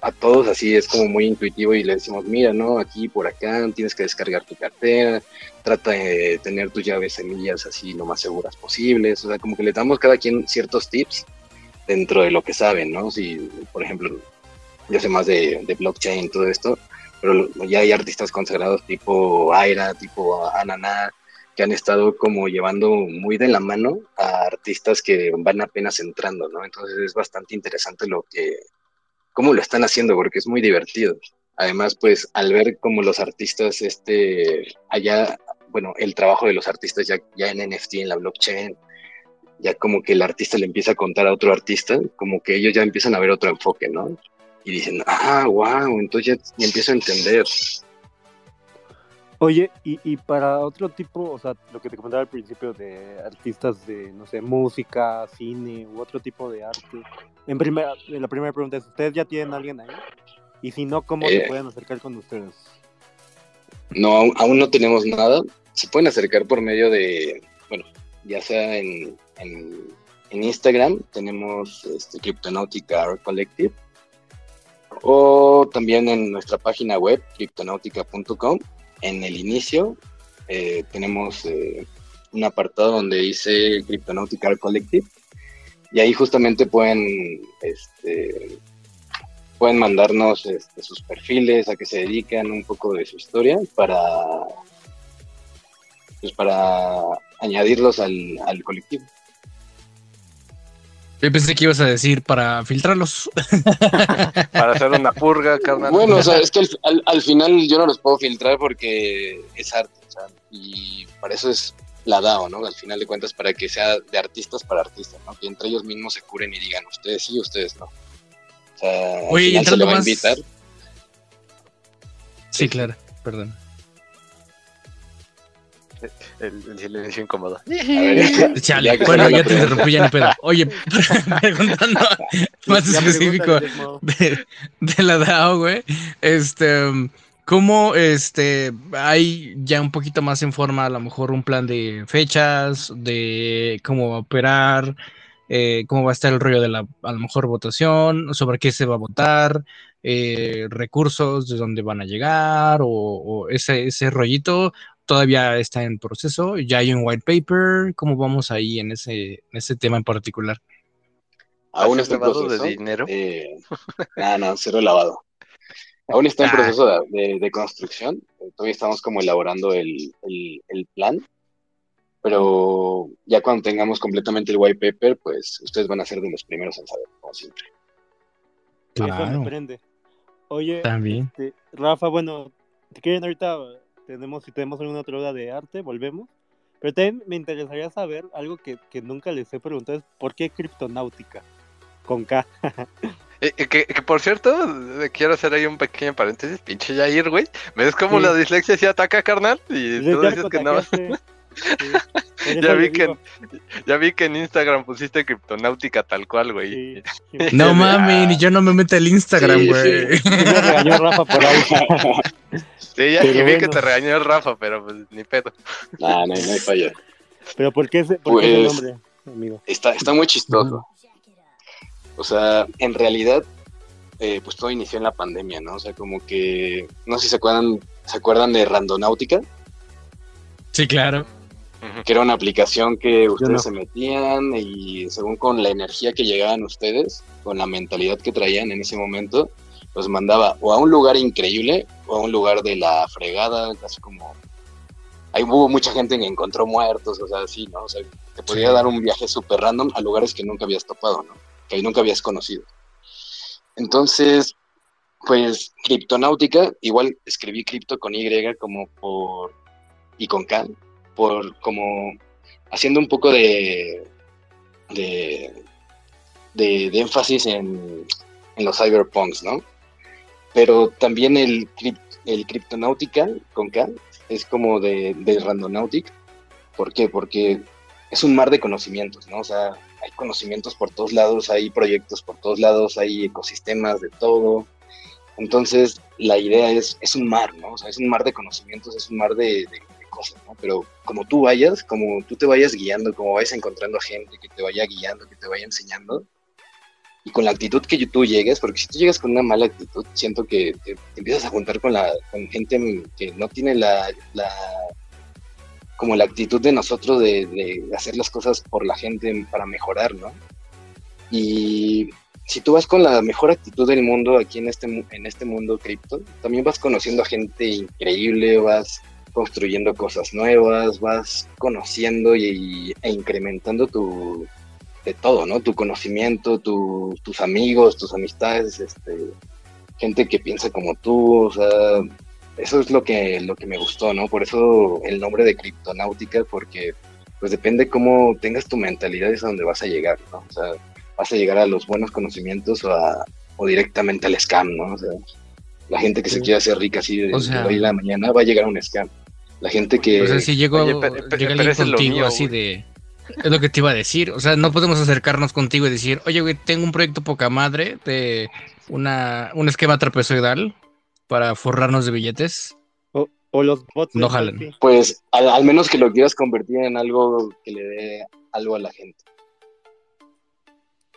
a todos así es como muy intuitivo y le decimos, mira, no, aquí por acá tienes que descargar tu cartera, trata de tener tus llaves semillas así lo más seguras posibles, o sea, como que le damos cada quien ciertos tips dentro de lo que saben, ¿no? Si, por ejemplo, yo sé más de, de blockchain, todo esto, pero ya hay artistas consagrados tipo Aira, tipo Ananá, que han estado como llevando muy de la mano a artistas que van apenas entrando, ¿no? Entonces es bastante interesante lo que, cómo lo están haciendo, porque es muy divertido. Además, pues al ver cómo los artistas, este, allá, bueno, el trabajo de los artistas ya, ya en NFT, en la blockchain, ya como que el artista le empieza a contar a otro artista, como que ellos ya empiezan a ver otro enfoque, ¿no? Y dicen, ah, wow, entonces ya, empiezo a entender. Oye, y, y, para otro tipo, o sea, lo que te comentaba al principio de artistas de, no sé, música, cine u otro tipo de arte, en primera, la primera pregunta es, ¿ustedes ya tienen a alguien ahí? Y si no, ¿cómo se eh. pueden acercar con ustedes? No, aún, no tenemos nada. Se pueden acercar por medio de, bueno, ya sea en, en, Instagram, tenemos este, Cryptonautica Art Collective, o también en nuestra página web, cryptonautica.com. En el inicio eh, tenemos eh, un apartado donde dice Cryptonautica Art Collective y ahí justamente pueden, este, pueden mandarnos este, sus perfiles, a qué se dedican, un poco de su historia para, pues para añadirlos al, colectivo. Yo pensé que ibas a decir para filtrarlos. (laughs) para hacer una purga, carnal. Bueno, o sea, es que al, final yo no los puedo filtrar porque es arte, y para eso es la DAO, ¿no? Al final de cuentas, para que sea de artistas para artistas, ¿no? Que entre ellos mismos se curen y digan, ustedes sí, ustedes no. O sea, Oye, al se le va a invitar. Sí, claro, perdón. El, silencio incómodo. Chale, bueno, ya te interrumpí, ya no pedo. Oye, (laughs) preguntando (laughs) más específico de, de, la DAO, güey. Este, ¿Cómo este hay ya un poquito más en forma, a lo mejor un plan de fechas, de cómo va a operar, eh, cómo va a estar el rollo de la a lo mejor votación, sobre qué se va a votar, eh, recursos de dónde van a llegar, o, ese, ese rollito todavía está en proceso, ya hay un white paper, ¿cómo vamos ahí en ese, en ese tema en particular? Aún está en proceso. de dinero? Eh, ah, no, cero lavado. Aún está en ah. proceso de, construcción. Todavía estamos como elaborando el, plan. Pero ya cuando tengamos completamente el white paper, pues ustedes van a ser de los primeros en saber, como siempre. Claro. Oye, También. Este, Rafa, bueno, te quieren ahorita tenemos, si tenemos alguna otra duda de arte, volvemos. Pero también me interesaría saber algo que, que nunca les he preguntado, es ¿por qué criptonáutica? Con K. (laughs) Eh, eh, que, por cierto, quiero hacer ahí un pequeño paréntesis, pinche Jair, güey. ¿Ves cómo la dislexia se ataca, carnal? Y tú dices que no. (laughs) ya, vi que, ya vi que en Instagram pusiste criptonáutica tal cual, güey. no mames, ni yo no me meto el Instagram, güey. Sí, me regañó Rafa por ahí. (laughs) sí, ya vi que te regañó el Rafa, pero pues ni pedo. no, no hay falla. ¿Pero por qué ese, por qué ese pues, nombre, amigo? Está, está muy chistoso. O sea, en realidad, eh, pues todo inició en la pandemia, ¿no? O sea, como que, no sé si se acuerdan, ¿se acuerdan de Randonáutica? Sí, claro. Que era una aplicación que ustedes se metían y según con la energía que llegaban ustedes, con la mentalidad que traían en ese momento, los mandaba o a un lugar increíble o a un lugar de la fregada, casi como... Ahí hubo mucha gente que encontró muertos, o sea, así, ¿no? O sea, te podía dar un viaje súper random a lugares que nunca habías topado, ¿no? que nunca habías conocido. Entonces, pues criptonáutica, igual escribí cripto con Y como por y con K, por como haciendo un poco de de, de, énfasis en, en, los cyberpunks, ¿no? Pero también el, el criptonáutica con K es como de, de randonautic. ¿Por qué? Porque es un mar de conocimientos, ¿no? O sea, hay conocimientos por todos lados, hay proyectos por todos lados, hay ecosistemas de todo. Entonces, la idea es, es un mar, ¿no? O sea, es un mar de conocimientos, es un mar de, cosas, ¿no? Pero como tú vayas, como tú te vayas guiando, como vayas encontrando gente que te vaya guiando, que te vaya enseñando, y con la actitud que tú llegues, porque si tú llegas con una mala actitud, siento que te, empiezas a juntar con, la, con gente que no tiene la como la actitud de nosotros de, hacer las cosas por la gente para mejorar, ¿no? Y si tú vas con la mejor actitud del mundo aquí en este, en este mundo cripto, también vas conociendo a gente increíble, vas construyendo cosas nuevas, vas conociendo y, e incrementando tu de todo, ¿no? Tu conocimiento, tus amigos, tus amistades, este, gente que piensa como tú, o sea, eso es lo que, lo que me gustó, ¿no? Por eso el nombre de criptonáutica, porque pues depende cómo tengas tu mentalidad es a donde vas a llegar, ¿no? O sea, vas a llegar a los buenos conocimientos o, a, o directamente al scam, ¿no? O sea, la gente que se quiere hacer rica así de, hoy en la mañana va a llegar a un scam. La gente que... O sea, si llego, llega contigo así de... Es lo que te iba a decir. O sea, no podemos acercarnos contigo y decir, oye, güey, tengo un proyecto poca madre de una, un esquema trapezoidal para forrarnos de billetes. O, los bots. No jalan. Pues al, menos que lo quieras convertir en algo que le dé algo a la gente.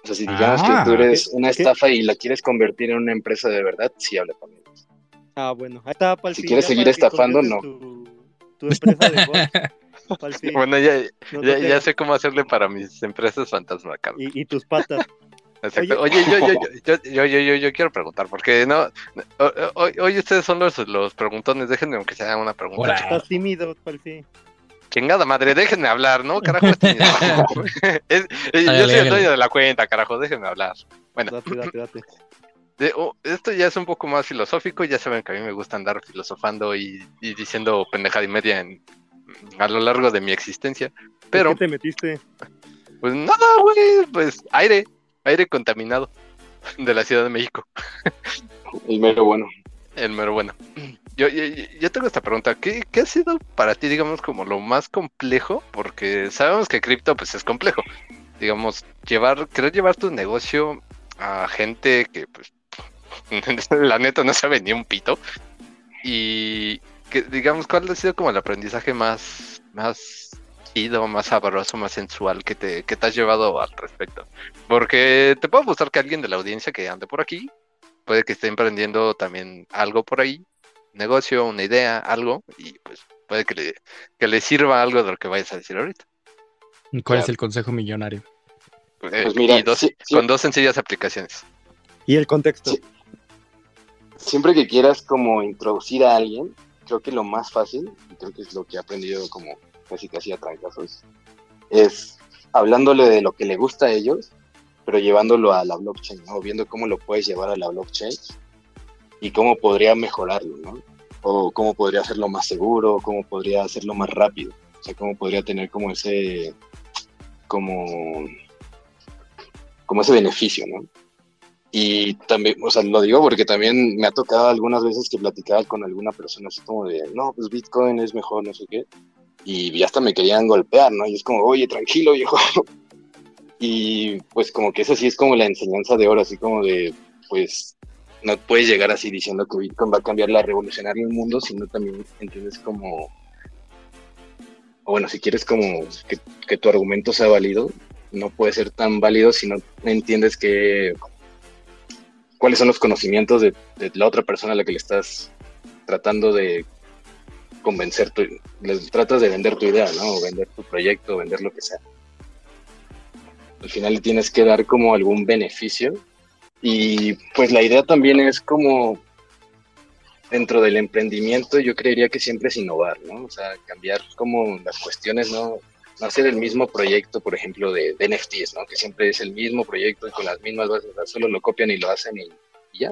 O sea, si digamos que tú ah. eres una estafa y la quieres convertir en una empresa de verdad, sí habla con ellos. Ah, bueno. Ahí está, si quieres seguir estafando, no. Tu, empresa de bots. (laughs) bueno, ya, ya, sé cómo hacerle para mis empresas fantasma, Y, y tus patas. Oye, yo, (laughs) yo, yo, yo, yo, yo, quiero preguntar, porque no, hoy, ustedes son los, los preguntones, déjenme aunque sea una pregunta. Estás tímido, Chingada madre, déjenme hablar, ¿no? Carajo, (laughs) es, yo soy el dueño de la cuenta, carajo, déjenme hablar. Bueno, esto ya es un poco más filosófico, ya saben que a mí me gusta andar filosofando y, y diciendo pendejada y media en, a lo largo de mi existencia. Pero. ¿Qué te metiste? Pues nada, güey, pues aire aire contaminado de la Ciudad de México. (laughs) El mero bueno. El mero bueno. Yo, yo, tengo esta pregunta. ¿Qué, ha sido para ti, digamos, como lo más complejo? Porque sabemos que cripto, pues, es complejo. Digamos, llevar, querer llevar tu negocio a gente que, pues, (laughs) la neta no sabe ni un pito. y que, digamos, ¿cuál ha sido como el aprendizaje más, más chido, más sabroso, más sensual que te, que te has llevado al respecto? Porque te puedo gustar que alguien de la audiencia que ande por aquí, puede que esté emprendiendo también algo por ahí, negocio, una idea, algo, y pues puede que le, que le sirva algo de lo que vayas a decir ahorita. ¿Cuál es el consejo millonario? Eh, pues mira, con dos sencillas aplicaciones. ¿Y el contexto? Siempre que quieras como introducir a alguien, creo que lo más fácil, y creo que es lo que he aprendido como casi casi a trancazos, es hablándole de lo que le gusta a ellos, pero llevándolo a la blockchain, ¿no? Viendo cómo lo puedes llevar a la blockchain y cómo podría mejorarlo, ¿no? O cómo podría hacerlo más seguro, cómo podría hacerlo más rápido, o sea, cómo podría tener como ese, como, como ese beneficio, ¿no? Y también, o sea, lo digo porque también me ha tocado algunas veces que platicaba con alguna persona así como de, no, pues Bitcoin es mejor, no sé qué. Y hasta me querían golpear, ¿no? Y es como, oye, tranquilo, viejo. (laughs) Y pues como que eso sí es como la enseñanza de oro, así como de, pues no puedes llegar así diciendo que Bitcoin va a cambiar la revolucionar el mundo, sino también entiendes como, bueno, si quieres como que, que tu argumento sea válido, no puede ser tan válido si no entiendes que cuáles son los conocimientos de, la otra persona a la que le estás tratando de convencer, tu, tratas de vender tu idea, ¿no? O vender tu proyecto, vender lo que sea. Al final le tienes que dar como algún beneficio y pues la idea también es como dentro del emprendimiento yo creería que siempre es innovar, ¿no? O sea, cambiar como las cuestiones, ¿no? No hacer el mismo proyecto, por ejemplo, de, NFTs, ¿no? Que siempre es el mismo proyecto y con las mismas bases, solo lo copian y lo hacen y, ya.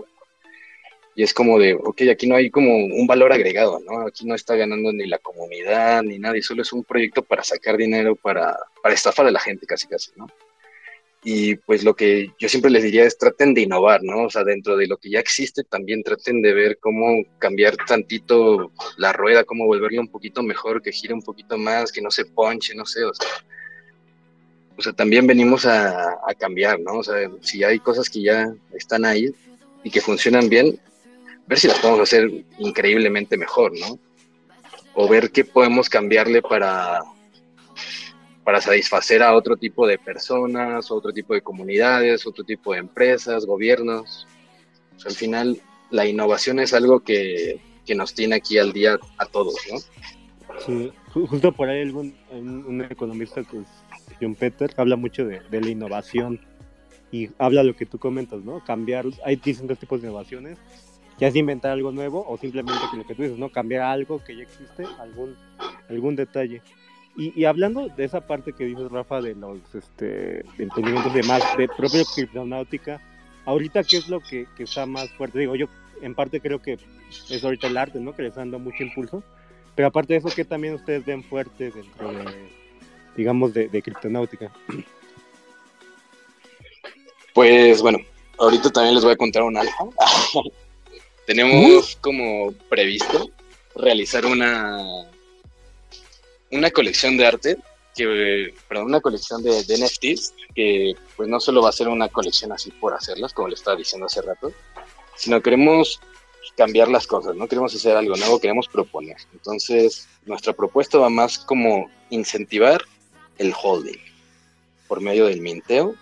Y es como de, ok, aquí no hay como un valor agregado, ¿no? Aquí no está ganando ni la comunidad ni nadie, solo es un proyecto para sacar dinero, para, para estafar a la gente casi casi, ¿no? Y pues lo que yo siempre les diría es traten de innovar, ¿no? O sea, dentro de lo que ya existe, también traten de ver cómo cambiar tantito la rueda, cómo volverla un poquito mejor, que gire un poquito más, que no se ponche, no sé, o sea. O sea, también venimos a, a cambiar, ¿no? O sea, si hay cosas que ya están ahí y que funcionan bien, ver si las podemos hacer increíblemente mejor, ¿no? O ver qué podemos cambiarle para, para satisfacer a otro tipo de personas, otro tipo de comunidades, otro tipo de empresas, gobiernos. al final, la innovación es algo que, nos tiene aquí al día a todos, ¿no? Sí, justo por ahí algún, un, economista que es John Peter habla mucho de, la innovación y habla lo que tú comentas, ¿no? Cambiar, hay distintos tipos de innovaciones, ya es inventar algo nuevo o simplemente lo que tú dices, ¿no? Cambiar algo que ya existe, algún, algún detalle. Y, hablando de esa parte que dices, Rafa, de los este, entendimientos de más, de propia criptonáutica, ahorita, ¿qué es lo que, está más fuerte? Digo, yo en parte creo que es ahorita el arte, ¿no? Que les está dando mucho impulso. Pero aparte de eso, ¿qué también ustedes ven fuerte dentro de, digamos, de, de criptonáutica? Pues bueno, ahorita también les voy a contar un alfa. (laughs) Tenemos como previsto realizar una una colección de arte, que, perdón, una colección de, NFTs, que pues no solo va a ser una colección así por hacerlas, como le estaba diciendo hace rato, sino queremos cambiar las cosas, no queremos hacer algo nuevo, queremos proponer. Entonces, nuestra propuesta va más como incentivar el holding por medio del minteo.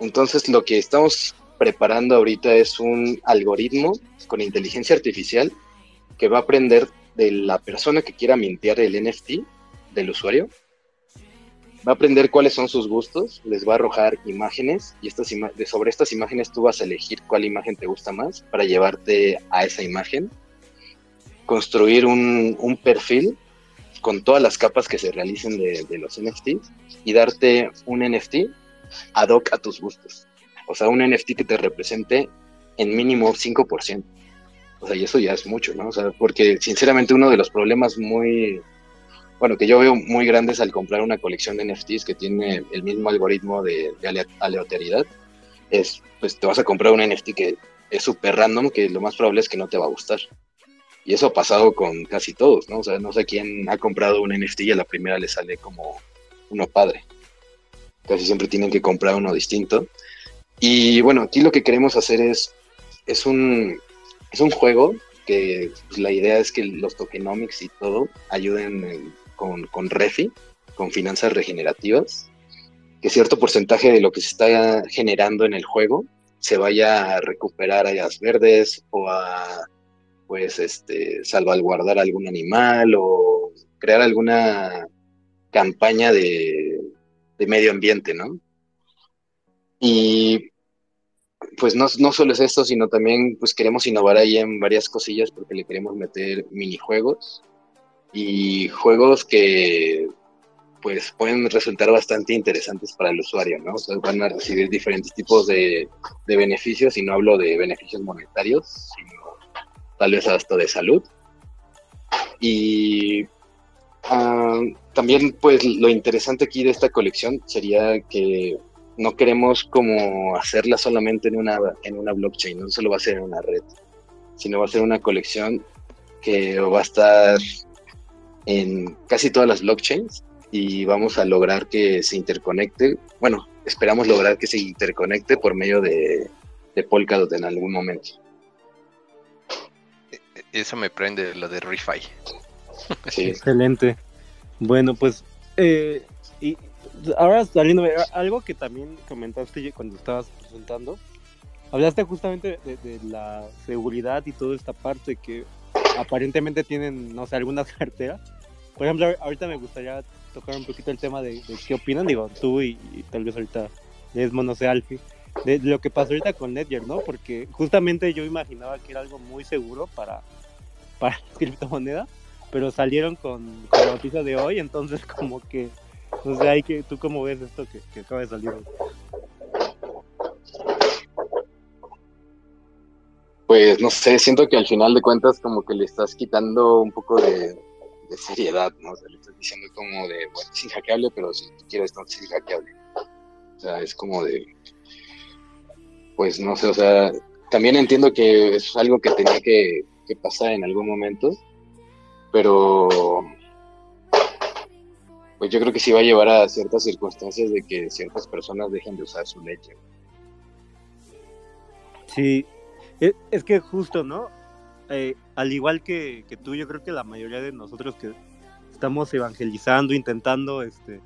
Entonces, lo que estamos preparando ahorita es un algoritmo con inteligencia artificial que va a aprender de la persona que quiera mintear el NFT del usuario. Va a aprender cuáles son sus gustos, les va a arrojar imágenes y estas sobre estas imágenes tú vas a elegir cuál imagen te gusta más para llevarte a esa imagen. Construir un, un perfil con todas las capas que se realicen de, de los NFTs y darte un NFT ad hoc a tus gustos. O sea, un NFT que te represente en mínimo 5%. O sea, y eso ya es mucho, ¿no? O sea, porque sinceramente uno de los problemas muy, bueno, que yo veo muy grandes al comprar una colección de NFTs que tiene el mismo algoritmo de, aleatoriedad, es, pues te vas a comprar un NFT que es súper random, que lo más probable es que no te va a gustar. Y eso ha pasado con casi todos, ¿no? O sea, no sé quién ha comprado un NFT y a la primera le sale como uno padre. Casi siempre tienen que comprar uno distinto. Y bueno, aquí lo que queremos hacer es, es un, es un juego que pues, la idea es que los tokenomics y todo ayuden con, con REFI, con finanzas regenerativas, que cierto porcentaje de lo que se está generando en el juego se vaya a recuperar áreas verdes o a pues este salvaguardar algún animal o crear alguna campaña de, de medio ambiente, ¿no? Y pues no, no, solo es esto, sino también pues queremos innovar ahí en varias cosillas porque le queremos meter minijuegos y juegos que pues pueden resultar bastante interesantes para el usuario, ¿no? O van a recibir diferentes tipos de, de beneficios y no hablo de beneficios monetarios, sino tal vez hasta de salud. Y uh, también pues lo interesante aquí de esta colección sería que no queremos como hacerla solamente en una, en una blockchain, no solo va a ser en una red, sino va a ser una colección que va a estar en casi todas las blockchains y vamos a lograr que se interconecte, bueno, esperamos lograr que se interconecte por medio de, de Polkadot en algún momento. E, eso me prende lo de ReFi. Sí. Excelente. Bueno, pues eh, y ahora saliendo, algo que también comentaste cuando estabas presentando, hablaste justamente de, la seguridad y toda esta parte que aparentemente tienen, no sé, algunas (laughs) carteras. Por ejemplo, ahorita me gustaría tocar un poquito el tema de, qué opinan, digo, tú y, tal vez ahorita Desmo, no sé, Alfie, de, lo que pasó ahorita con Ledger, ¿no? Porque justamente yo imaginaba que era algo muy seguro para, para (laughs) criptomoneda, pero salieron con, con la noticia de hoy, entonces como que sé, hay que, ¿tú cómo ves esto que, acaba de salir? Pues no sé, siento que al final de cuentas como que le estás quitando un poco de, seriedad, ¿no? O sea, le estás diciendo como de, bueno, es inhackeable, pero si tú quieres no es inhackeable. O sea, es como de, pues no sé, o sea, también entiendo que es algo que tenía que, que pasar en algún momento, pero pues yo creo que sí va a llevar a ciertas circunstancias de que ciertas personas dejen de usar su leche. Sí, e, es, que justo, ¿no? Eh, al igual que, tú, yo creo que la mayoría de nosotros que estamos evangelizando, intentando este,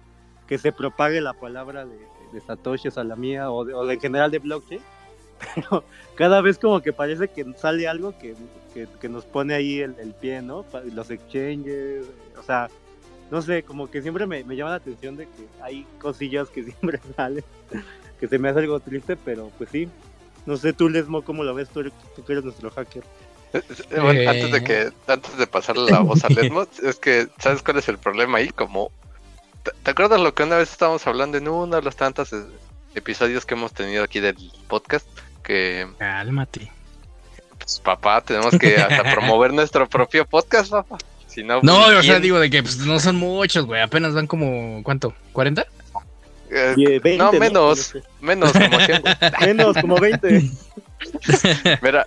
que se propague la palabra de, de Satoshi a la mía o, de, en general de blockchain, (laughs) pero cada vez como que parece que sale algo que, nos pone ahí el, el, pie, ¿no? Los exchanges, o sea, no sé, como que siempre me, llama la atención de que hay cosillas que (laughs) siempre salen, que se me hace algo triste, pero pues sí. No sé, tú, Lesmo, ¿cómo lo ves? Tú, tú que eres nuestro hacker. Eh, eh, antes de que antes de pasarle la voz a Lesmo, (laughs) es que ¿sabes cuál es el problema ahí? Como ¿te, acuerdas lo que una vez estábamos hablando en uno de los tantos eh, episodios que hemos tenido aquí del podcast? Que cálmate. Pues papá, tenemos que hasta promover (laughs) nuestro propio podcast, papá no, o sea, digo de que pues, no son muchos, güey. Apenas van como, ¿cuánto? ¿40? Eh, no, menos, menos, como (laughs) menos, como 20. (laughs) Mira,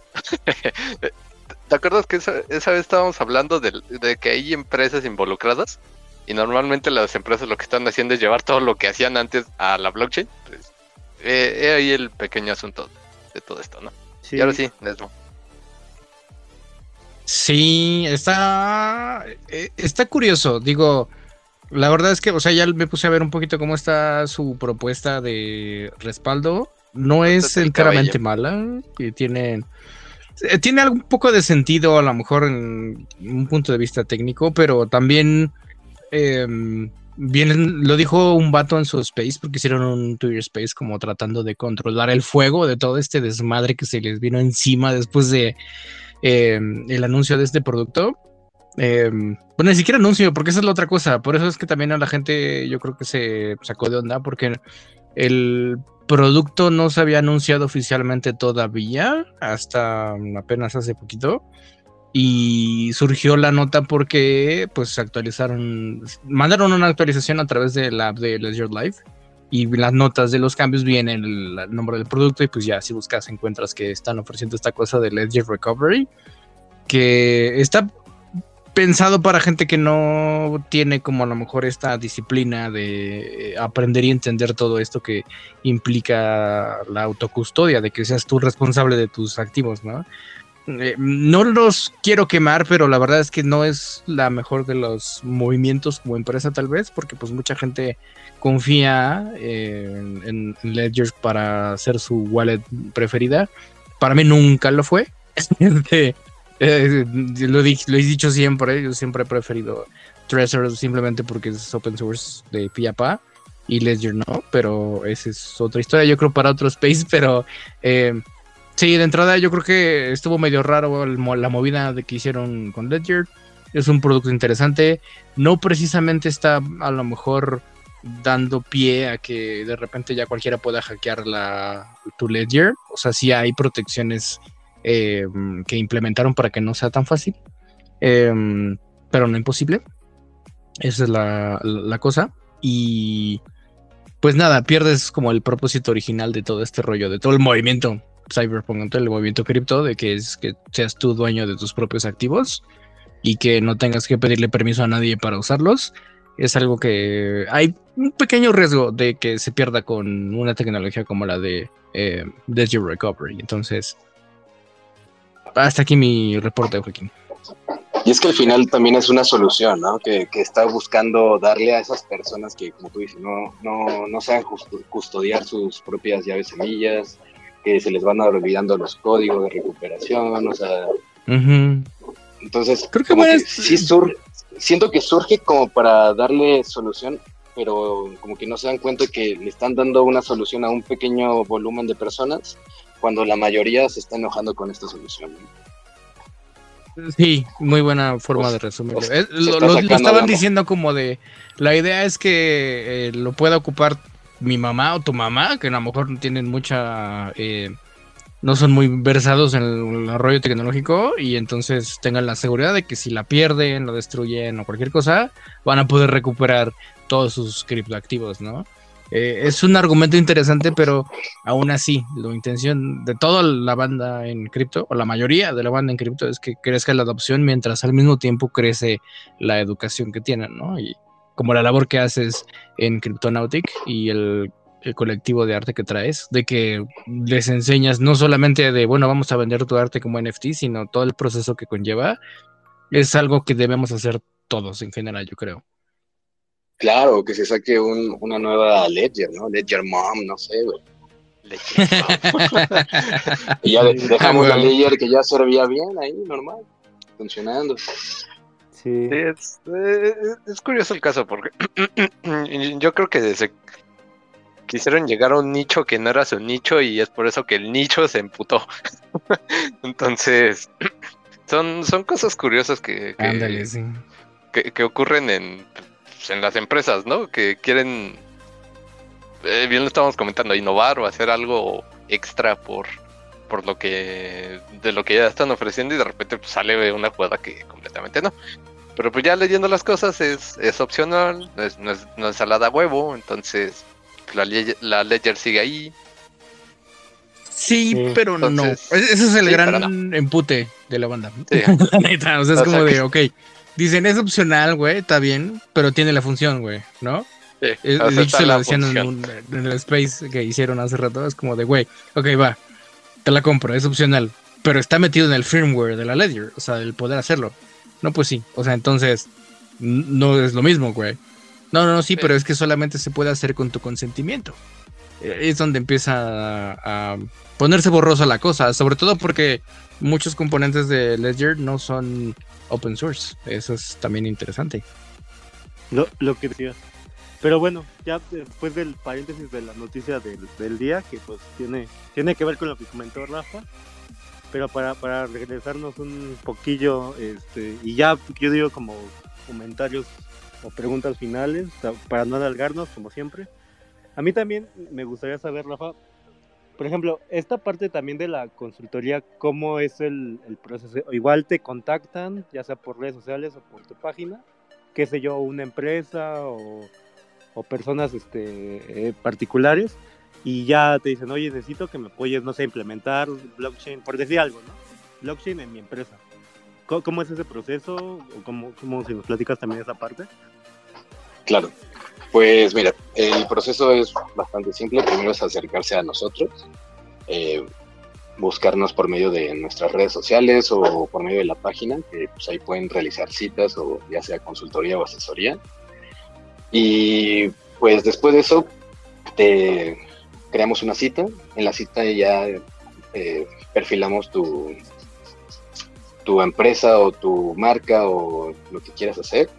(laughs) ¿te acuerdas que esa, vez estábamos hablando de, que hay empresas involucradas? Y normalmente las empresas lo que están haciendo es llevar todo lo que hacían antes a la blockchain. Pues, eh, ahí el pequeño asunto de todo esto, ¿no? Y ahora sí, Nesmo. Sí, está, eh, está curioso. Digo, la verdad es que, o sea, ya me puse a ver un poquito cómo está su propuesta de respaldo. No es enteramente mala. Que tiene, eh, tiene algún poco de sentido, a lo mejor en un punto de vista técnico, pero también em, bien, lo dijo un vato en su space, porque hicieron un Twitter space como tratando de controlar el fuego de todo este desmadre que se les vino encima después de Em, el anuncio de este producto. Eh, bueno, ni siquiera anuncio, porque esa es la otra cosa. Por eso es que también a la gente yo creo que se sacó de onda, porque el producto no se había anunciado oficialmente todavía, hasta apenas hace poquito. Y surgió la nota porque pues actualizaron, mandaron una actualización a través de la app de Ledger Live y las notas de los cambios vienen el, nombre del producto y pues ya si buscas encuentras que están ofreciendo esta cosa de Ledger Recovery que está pensado para gente que no tiene como a lo mejor esta disciplina de aprender y entender todo esto que implica la autocustodia, de que seas tú responsable de tus activos, ¿no? Eh, no los quiero quemar, pero la verdad es que no es la mejor de los movimientos como empresa tal vez, porque pues mucha gente confía eh, en, Ledger para hacer su wallet preferida. Para mí nunca lo fue. (laughs) Este, eh, lo, lo, he dicho siempre, yo siempre he preferido Trezor simplemente porque es open source de Piapa y Ledger no, pero esa es otra historia, yo creo para otro (laughs) space, pero sí, de entrada yo creo que estuvo medio raro la movida de que hicieron con Ledger, es un producto interesante, no precisamente está a lo mejor dando pie a que de repente ya cualquiera pueda hackear la, tu Ledger, o sea, sí hay protecciones eh, que implementaron para que no sea tan fácil, eh, pero no imposible. Esa es la, la, cosa. Y pues nada, pierdes como el propósito original de todo este rollo, de todo el movimiento cyberpunk, el movimiento cripto, de que es que seas tú dueño de tus propios activos y que no tengas que pedirle permiso a nadie para usarlos. Es algo que hay un pequeño riesgo de que se pierda con una tecnología como la de eh, Recovery. Entonces, hasta aquí mi reporte, Joaquín. Y es que al final también es una solución, ¿no? Que, está buscando darle a esas personas que, como tú dices, no, no, no saben custodiar sus propias llaves semillas, que se les van olvidando los códigos de recuperación, o sea. Entonces, Creo que, sí siento que surge como para darle solución, pero como que no se dan cuenta que le están dando una solución a un pequeño volumen de personas, cuando la mayoría se está enojando con esta solución. Sí, muy buena forma de resumirlo. Eh, lo, estaban diciendo como de, la idea es que eh, lo pueda ocupar mi mamá o tu mamá, que a lo mejor no tienen mucha, eh, no son muy versados en el, rollo tecnológico y entonces tengan la seguridad de que si la pierden, lo destruyen o cualquier cosa, van a poder recuperar todos sus criptoactivos, ¿no? Eh, es un argumento interesante, pero aún así, la intención de toda la banda en cripto, o la mayoría de la banda en cripto, es que crezca la adopción mientras al mismo tiempo crece la educación que tienen, ¿no? Y como la labor que haces en Cryptonautic y el, colectivo de arte que traes, de que les enseñas no solamente de, bueno, vamos a vender tu arte como NFT, sino todo el proceso que conlleva, es algo que debemos hacer todos en general, yo creo. Claro, que se saque una nueva Ledger, ¿no? Ledger Mom, no sé, güey. (laughs) y ya dejamos la Ledger que ya servía bien ahí, normal, funcionando. Sí. es, curioso el caso porque (clears throat) yo creo que desde quisieron llegar a un nicho que no era su nicho y es por eso que el nicho se emputó. (laughs) Entonces, (clears throat) son, son cosas curiosas que, que ocurren en pues, en las empresas, ¿no? Que quieren, eh, bien lo estábamos comentando, innovar o hacer algo extra por, por lo que, de lo que ya están ofreciendo y de repente pues, sale una jugada que completamente no. Pero pues ya leyendo las cosas es, es opcional, no es, no es, no ensalada huevo, entonces la, la Ledger sigue ahí. Sí, pero no. Ese es el gran empute de la banda. (laughs) la neta, o sea, es como de, ok, Dicen, es opcional, güey, está bien, pero tiene la función, güey, ¿no? Sí, es, se lo decían en, el space que hicieron hace rato, es como de, güey, ok, va, te la compro, es opcional, pero está metido en el firmware de la Ledger, o sea, el poder hacerlo. No, pues sí, o sea, entonces no es lo mismo, güey. No, no, sí, pero es que solamente se puede hacer con tu consentimiento. Eh, es donde empieza a, a ponerse borrosa la cosa, sobre todo porque muchos componentes de Ledger no son open source. Eso es también interesante. Lo, lo que decía. Pero bueno, ya después del paréntesis de la noticia del, día, que pues tiene, tiene que ver con lo que comentó Rafa, pero para, para regresarnos un poquillo, este, y ya yo digo como comentarios o preguntas finales, para no alargarnos, como siempre. A mí también me gustaría saber, Rafa, por ejemplo, esta parte también de la consultoría, ¿cómo es el, proceso? Igual te contactan, ya sea por redes sociales o por tu página, qué sé yo, una empresa o, personas este, eh, particulares, y ya te dicen, oye, necesito que me apoyes, no sé, implementar blockchain, por decir algo, ¿no? Blockchain en mi empresa. ¿Cómo, es ese proceso? ¿O cómo, cómo si nos platicas también esa parte? Claro. Pues mira, el proceso es bastante simple. Primero es acercarse a nosotros. Eh, buscarnos por medio de nuestras redes sociales o por medio de la página, que pues, ahí pueden realizar citas o ya sea consultoría o asesoría. Y pues después de eso, te creamos una cita. En la cita ya eh, perfilamos tu, tu empresa o tu marca o lo que quieras hacer,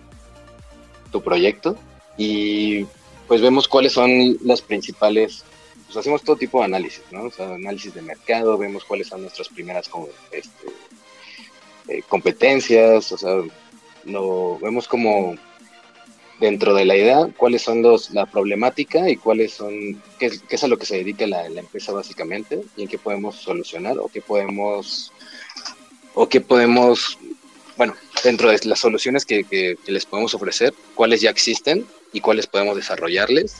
tu proyecto. Y pues vemos cuáles son las principales pues hacemos todo tipo de análisis, ¿no? O sea, análisis de mercado, vemos cuáles son nuestras primeras este, eh, competencias, o sea, lo vemos como dentro de la idea cuáles son los, la problemática y cuáles son, qué, es a lo que se dedica la, empresa básicamente y en qué podemos solucionar o qué podemos, o qué podemos, bueno, dentro de las soluciones que, les podemos ofrecer, cuáles ya existen y cuáles podemos desarrollarles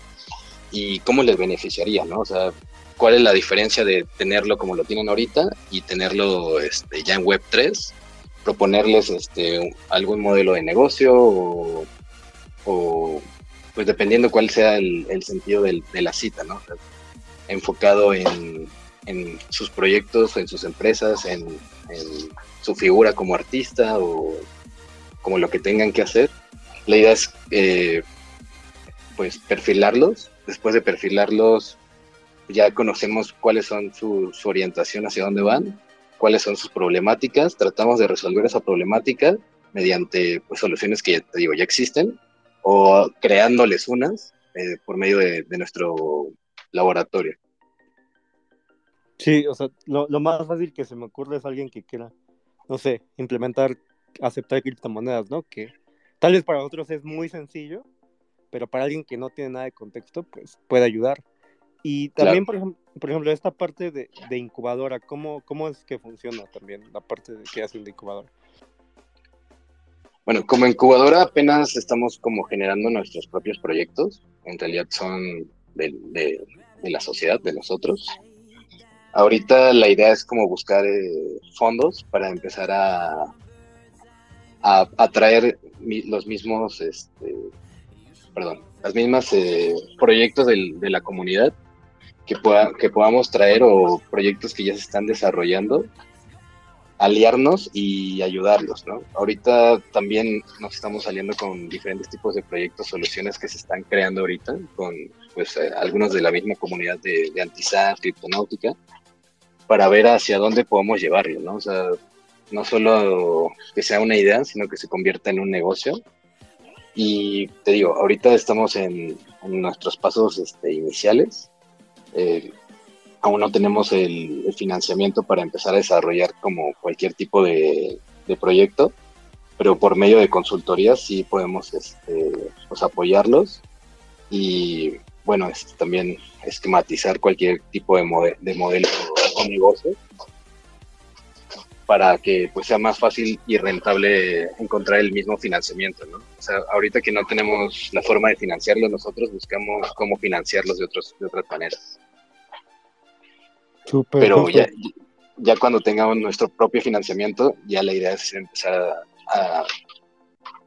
y cómo les beneficiaría, ¿no? O sea, cuál es la diferencia de tenerlo como lo tienen ahorita y tenerlo este, ya en Web3, proponerles este, algún modelo de negocio o, pues dependiendo cuál sea el, sentido de la cita, ¿no? enfocado en, sus proyectos, en sus empresas, en, su figura como artista o como lo que tengan que hacer. La idea es eh, pues perfilarlos después de perfilarlos, ya conocemos cuáles son su, orientación, hacia dónde van, cuáles son sus problemáticas, tratamos de resolver esa problemática mediante pues, soluciones que digo ya existen o creándoles unas eh, por medio de, nuestro laboratorio. Sí, o sea, lo, más fácil que se me ocurre es alguien que quiera, no sé, implementar, aceptar criptomonedas, ¿no? Que tal vez para otros es muy sencillo, pero para alguien que no tiene nada de contexto, pues puede ayudar. Y también, por, ejemplo, esta parte de, incubadora, ¿cómo, ¿cómo es que funciona también la parte de que hacen de incubadora? Bueno, como incubadora apenas estamos como generando nuestros propios proyectos, en realidad son de, la sociedad, de nosotros. Ahorita la idea es como buscar eh, fondos para empezar a, atraer los mismos este, perdón, las mismas eh, proyectos de la comunidad que, pueda, que podamos traer o proyectos que ya se están desarrollando, aliarnos y ayudarlos, ¿no? Ahorita también nos estamos saliendo con diferentes tipos de proyectos, soluciones que se están creando ahorita, con pues eh, algunos de la misma comunidad de, de Antisar, Criptonáutica, para ver hacia dónde podemos llevarlo, ¿no? O sea, no solo que sea una idea, sino que se convierta en un negocio y te digo, ahorita estamos en, nuestros pasos este, iniciales. Eh, aún no tenemos el, financiamiento para empezar a desarrollar como cualquier tipo de, proyecto, pero por medio de consultorías sí podemos este, pues, apoyarlos y bueno, este, también esquematizar cualquier tipo de, de modelo o negocio para que pues sea más fácil y rentable encontrar el mismo financiamiento, ¿no? O sea, ahorita que no tenemos la forma de financiarlo nosotros, buscamos cómo financiarlos de, otros, de otras maneras. Pero ya, ya cuando tengamos nuestro propio financiamiento, ya la idea es empezar a,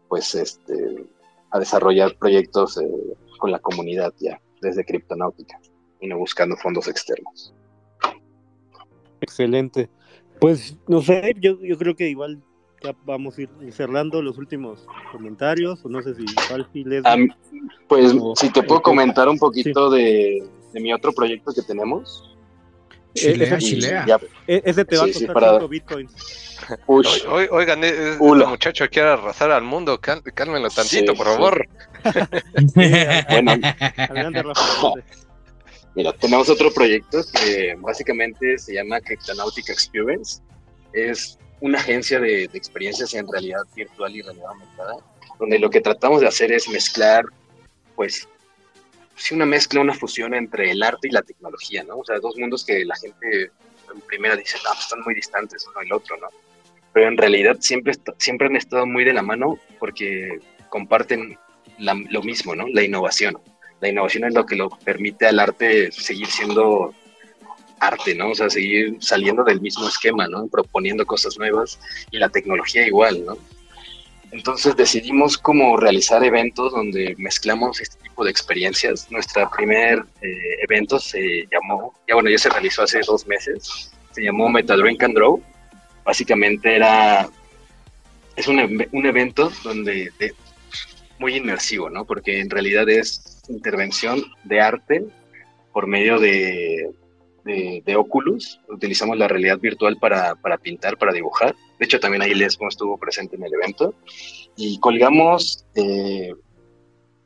pues este, a desarrollar proyectos eh, con la comunidad ya, desde Criptonáutica, y no buscando fondos externos. Excelente. Pues no sé, yo, yo creo que igual ya vamos a ir cerrando los últimos comentarios, o no sé si Alfie les... pues si te puedo comentar un poquito de, mi otro proyecto que tenemos. Chilea, Chilea. E, ese te va a costar para... bitcoins. oigan, este muchacho quiere arrasar al mundo, cálmenlo tantito, por favor. (laughs) bueno, adelante, Rafa. (laughs) Mira, tenemos otro proyecto que básicamente se llama Cryptonautica Experience. Es una agencia de, experiencias en realidad virtual y realidad aumentada, donde lo que tratamos de hacer es mezclar, pues, sí, una mezcla, una fusión entre el arte y la tecnología, ¿no? O sea, dos mundos que la gente en primera dice, no, pues, están muy distantes uno del otro, ¿no? Pero en realidad siempre, siempre han estado muy de la mano porque comparten lo mismo, ¿no? La innovación la innovación es lo que lo permite al arte seguir siendo arte, ¿no? O sea, seguir saliendo del mismo esquema, ¿no? Proponiendo cosas nuevas y la tecnología igual, ¿no? Entonces decidimos cómo realizar eventos donde mezclamos este tipo de experiencias. Nuestro primer eh, evento se llamó, ya bueno, ya se realizó hace dos meses, se llamó Metal Drink and Draw. Básicamente era, es un, un evento donde muy inmersivo, ¿no? Porque en realidad es intervención de arte por medio de, de, Oculus. Utilizamos la realidad virtual para, para, pintar, para dibujar. De hecho, también ahí Lesmo estuvo presente en el evento. Y colgamos eh,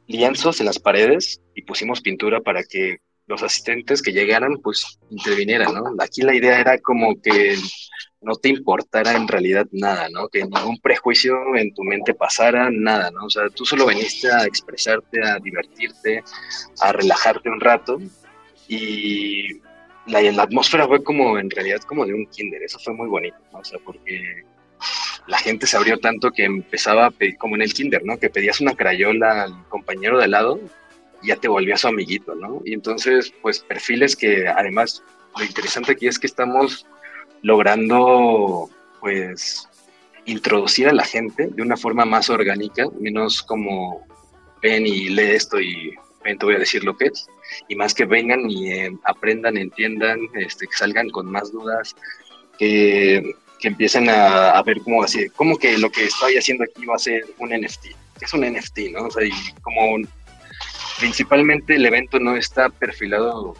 lienzos en las paredes y pusimos pintura para que los asistentes que llegaran, pues intervinieran, ¿no? Aquí la idea era como que no te importara en realidad nada, ¿no? Que ningún prejuicio en tu mente pasara, nada, ¿no? O sea, tú solo viniste a expresarte, a divertirte, a relajarte un rato y la, la atmósfera fue como, en realidad, como de un kinder, eso fue muy bonito, ¿no? O sea, porque la gente se abrió tanto que empezaba, como en el kinder, ¿no? Que pedías una crayola al compañero de lado y ya te volvía su amiguito, ¿no? Y entonces, pues perfiles que además, lo interesante aquí es que estamos logrando, pues, introducir a la gente de una forma más orgánica, menos como ven y lee esto y ven, te voy a decir lo que es, y más que vengan y eh, aprendan, entiendan, este, que salgan con más dudas, que, que empiecen a, ver cómo así, cómo que lo que estoy haciendo aquí va a ser un NFT. Es un NFT, ¿no? O sea, y como principalmente el evento no está perfilado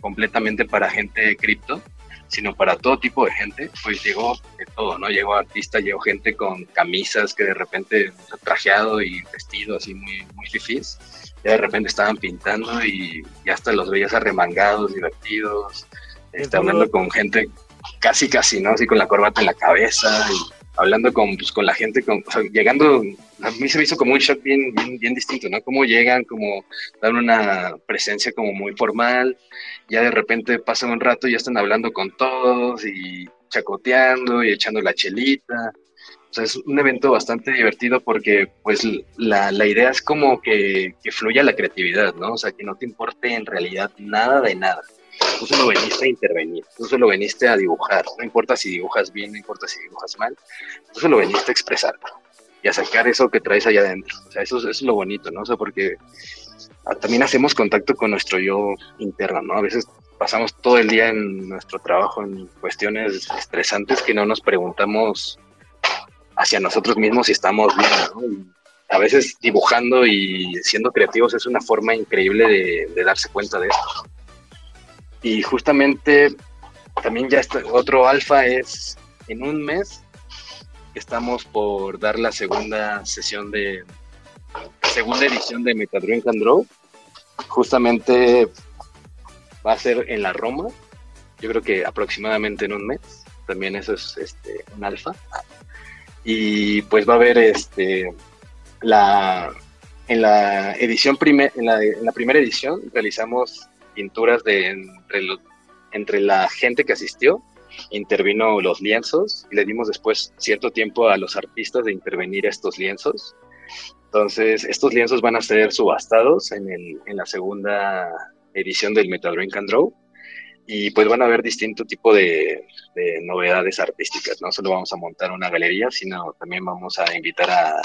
completamente para gente cripto, sino para todo tipo de gente, pues llegó de todo, ¿no? Llegó artista, llegó gente con camisas que de repente trajeado y vestido así muy, muy fifís, ya de repente estaban pintando y ya hasta los veías arremangados, divertidos, está hablando con gente casi, casi, ¿no? Así con la corbata en la cabeza y hablando con, pues, con la gente, con, llegando, a mí se me hizo como un shock bien, bien, distinto, ¿no? Cómo llegan, como dan una presencia como muy formal, ya de repente pasan un rato y ya están hablando con todos y chacoteando y echando la chelita. O sea, es un evento bastante divertido porque pues la, la idea es como que, que fluya la creatividad, ¿no? O sea, que no te importe en realidad nada de nada tú solo veniste a intervenir, tú solo veniste a dibujar, no importa si dibujas bien, no importa si dibujas mal, tú solo veniste a expresar y a sacar eso que traes allá adentro. O sea, eso, es lo bonito, ¿no? O sea, porque ah, también hacemos contacto con nuestro yo interno, ¿no? A veces pasamos todo el día en nuestro trabajo en cuestiones estresantes que no nos preguntamos hacia nosotros mismos si estamos bien, ¿no? a veces dibujando y siendo creativos es una forma increíble de, de darse cuenta de esto. Y justamente también ya está, otro alfa es en un mes estamos por dar la segunda sesión de segunda edición de Metadrink and Draw. Justamente va a ser en la Roma. Yo creo que aproximadamente en un mes. También eso es este, un alfa. Y pues va a haber este la en la edición primer, en la primera edición realizamos pinturas de entre, entre la gente que asistió, intervino los lienzos y le dimos después cierto tiempo a los artistas de intervenir estos lienzos. Entonces, estos lienzos van a ser subastados en, el, en la segunda edición del Metal Drink and Draw y pues van a haber distinto tipo de, de, novedades artísticas. No solo vamos a montar una galería, sino también vamos a invitar a,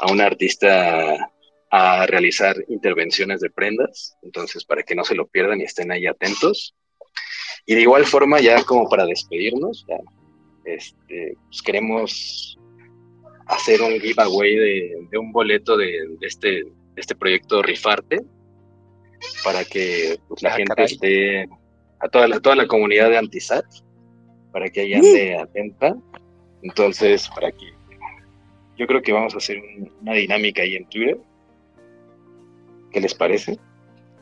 a un artista a realizar intervenciones de prendas, entonces para que no se lo pierdan y estén ahí atentos. Y de igual forma, ya como para despedirnos, ya, este, pues queremos hacer un giveaway de, de un boleto de, de, este, de este proyecto Rifarte, para que pues, la ah, gente caray. esté, a toda la, toda la comunidad de Antisat, para que hayan de atenta. Entonces, para que yo creo que vamos a hacer un, una dinámica ahí en Twitter ¿Qué les parece?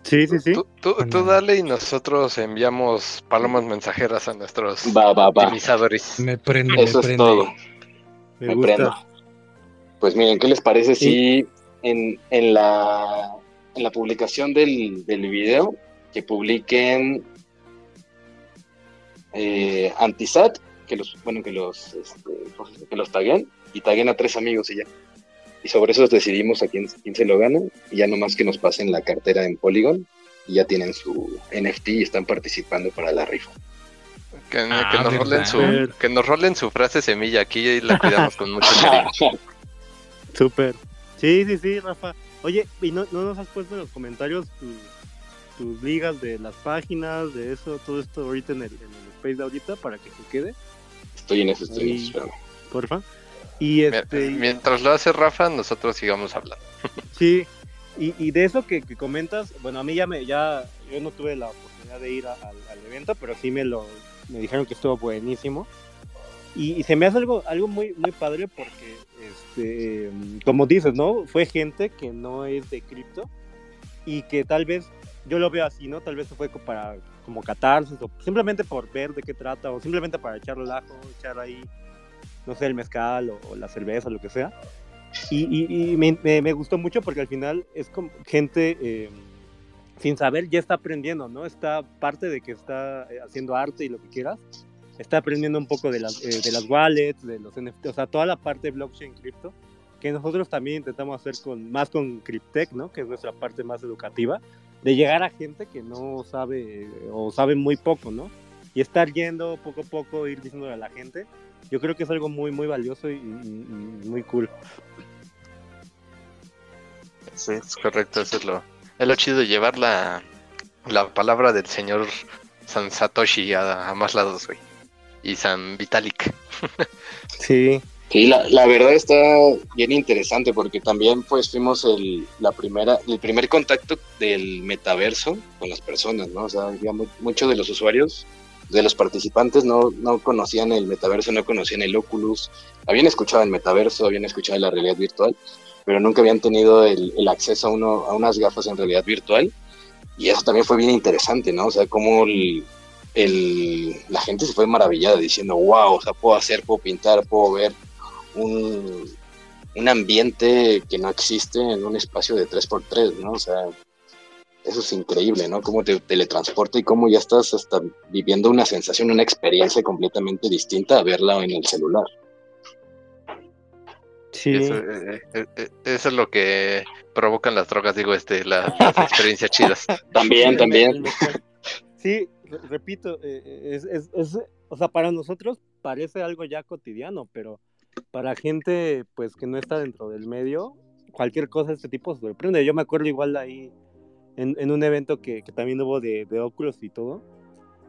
Sí, sí, sí. Tú, tú, tú, dale y nosotros enviamos palomas mensajeras a nuestros va, va, va. optimizadores. Me prende, Eso me es todo. Me, me prendo. Pues miren, ¿qué les parece si en, en, la, en la publicación del, del video que publiquen eh, Antisat, que los, bueno, que los, este, que los taguen y taguen a tres amigos y ya y sobre eso decidimos a quién, quién, se lo gana y ya nomás que nos pasen la cartera en Polygon y ya tienen su NFT y están participando para la rifa. Que, ah, que, nos, rolen su, que nos rolen su frase semilla aquí y la cuidamos con mucho cariño. (laughs) Súper. Sí, sí, sí, Rafa. Oye, ¿y no, no, nos has puesto en los comentarios tu, tus ligas de las páginas, de eso, todo esto ahorita en el, en el space de ahorita para que se quede. Estoy en eso, estoy en Ahí. eso, espérame. Porfa. Y este, Mientras lo hace Rafa, nosotros sigamos hablando. (laughs) Sí, y, y de eso que, que comentas, bueno, a mí ya me, ya, yo no tuve la oportunidad de ir a- al, al evento, pero sí me lo, me dijeron que estuvo buenísimo. Y, y se me hace algo, algo muy, muy padre porque, este, como dices, ¿no? Fue gente que no es de cripto y que tal vez, yo lo veo así, ¿no? Tal vez fue para, como catarsis o simplemente por ver de qué trata o simplemente para echar relajo, echar ahí, no sé, el mezcal o, la cerveza, lo que sea. Y, me, me- gustó mucho porque al final es como gente eh, sin saber ya está aprendiendo, ¿no? Está parte de que está eh, haciendo arte y lo que quieras. Está aprendiendo un poco de las, eh, wallets, de los NFT, o sea, toda la parte de blockchain cripto que nosotros también intentamos hacer con más con Cryptech, ¿no? Que es nuestra parte más educativa, de llegar a gente que no sabe o sabe muy poco, ¿no? Y estar yendo poco a poco, ir diciéndole a la gente, yo creo que es algo muy, muy valioso y, y- y muy cool. Sí, es correcto, eso es lo, es lo chido, llevar la, la palabra del señor San Satoshi a, a más lados, güey. Y San Vitalik. (laughs) Sí, Sí, la, la verdad está bien interesante porque también pues fuimos el, la primera, el primer contacto del metaverso con las personas, ¿no? O sea, había mu- muchos de los usuarios, de los participantes no, no conocían el metaverso, no conocían el Oculus, habían escuchado el metaverso, habían escuchado la realidad virtual, pero nunca habían tenido el, acceso a, uno, a unas gafas en realidad virtual y eso también fue bien interesante, ¿no? O sea, como el, el- la gente se fue maravillada diciendo, wow, o sea, puedo hacer, puedo pintar, puedo ver un, un ambiente que no existe en un espacio de 3x3, ¿no? O sea, eso es increíble, ¿no? Cómo te teletransporta y cómo ya estás hasta viviendo una sensación, una experiencia completamente distinta a verla en el celular. sí. Eso, eh, eh, eh, eso es lo que provocan las drogas, digo, este, la- las experiencias (laughs) chidas. También, también. Sí, re- repito, eh, es, es- es- o sea, para nosotros parece algo ya cotidiano, pero para gente pues que no está dentro del medio, cualquier cosa de este tipo sorprende. Yo me acuerdo igual ahí en, en un evento que, que también hubo de, de Oculus y todo.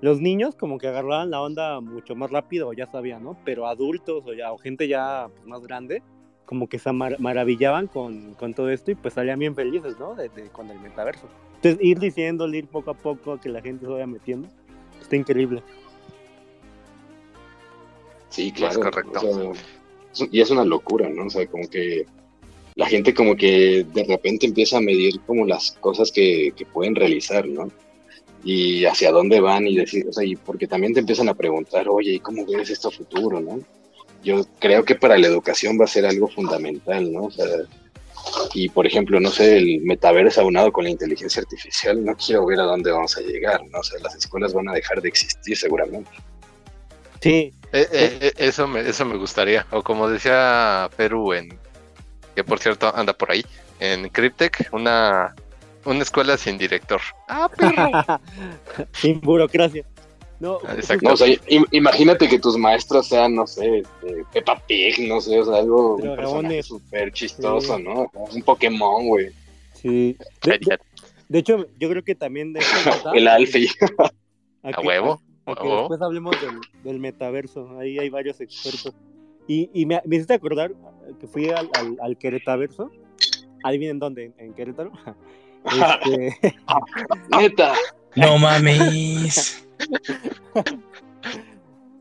Los niños como que agarraban la onda mucho más rápido, ya sabían, ¿no? Pero adultos o ya o gente ya pues, más grande, como que se mar- maravillaban con, con todo esto y pues salían bien felices, ¿no? De, de- con el metaverso. Entonces, ir diciéndole, ir poco a poco, que la gente se vaya metiendo, está increíble. Sí, claro. correcto. o sea, es- y es una locura, ¿no? O sea, como que la gente como que de repente empieza a medir como las cosas que, que pueden realizar, ¿no? Y hacia dónde van y decir, o sea, y porque también te empiezan a preguntar, oye, ¿y cómo ves esto a futuro, no? Yo creo que para la educación va a ser algo fundamental, ¿no? O sea, y por ejemplo, no sé, el metaverso aunado con la inteligencia artificial, no quiero ver a dónde vamos a llegar, ¿no? O sea, las escuelas van a dejar de existir seguramente. Sí, Eh, eh, eh, eso, me, eso me gustaría. O como decía Perú, en, que por cierto anda por ahí, en Cryptech, una, una escuela sin director. Ah, perro. (laughs) sin burocracia. No, Ah, exacto. No, o sea, im- imagínate que tus maestros sean, no sé, este, Peppa Pig, no sé, o sea, algo, un personaje súper chistoso, Sí. ¿no? Un Pokémon, güey. sí. De, de- de hecho, yo creo que también de (laughs) El Alfie. a A que- huevo. a a que huevo. después hablemos del, del metaverso. Ahí hay varios expertos. Y, y me, me hiciste acordar que fui al, al, al Queretaverso. Adivinen dónde, en, en Querétaro. (laughs) Este, (laughs) Neta. No mames. (laughs)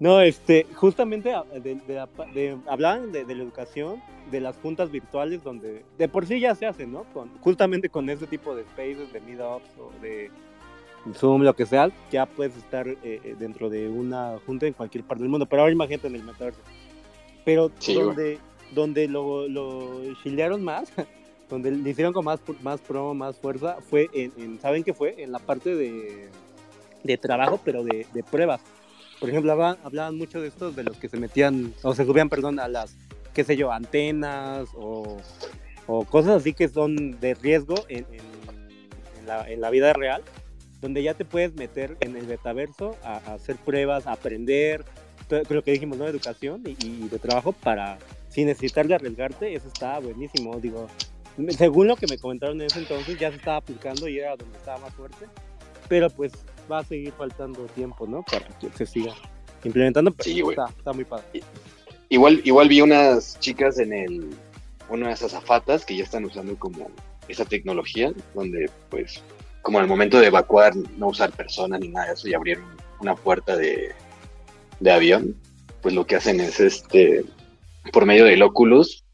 no, este, justamente a- de, de de- hablaban de, de la educación, de las juntas virtuales, donde de por sí ya se hacen, ¿no? Con, justamente con ese tipo de spaces, de meetups o de Zoom, lo que sea, ya puedes estar eh, eh, dentro de una junta en cualquier parte del mundo. Pero ahora imagínate en el metaverso. Pero Sí, güey. donde, donde lo, lo chilearon más, (laughs) donde le hicieron con más, más promo, más fuerza, fue en, en- ¿saben qué fue? En la parte de, de trabajo, pero de, de pruebas. Por ejemplo, hablaban, hablaban mucho de estos, de los que se metían, o se subían, perdón, a las, qué sé yo, antenas o, o cosas así que son de riesgo en, en- en la, en la vida real, donde ya te puedes meter en el metaverso a, a hacer pruebas, a aprender, lo que dijimos, ¿no? Educación y, y de trabajo para, sin necesitar de arriesgarte, eso está buenísimo, digo. Según lo que me comentaron en ese entonces, ya se estaba aplicando y era donde estaba más fuerte. pero pues va a seguir faltando tiempo, ¿no? Para que se siga implementando. Pero Sí, güey. está, está muy padre. Igual, igual vi unas chicas en el, una de esas azafatas que ya están usando como esa tecnología, donde pues como al momento de evacuar no usar personas ni nada de eso y abrir una puerta de, de avión, pues lo que hacen es este, por medio del Oculus,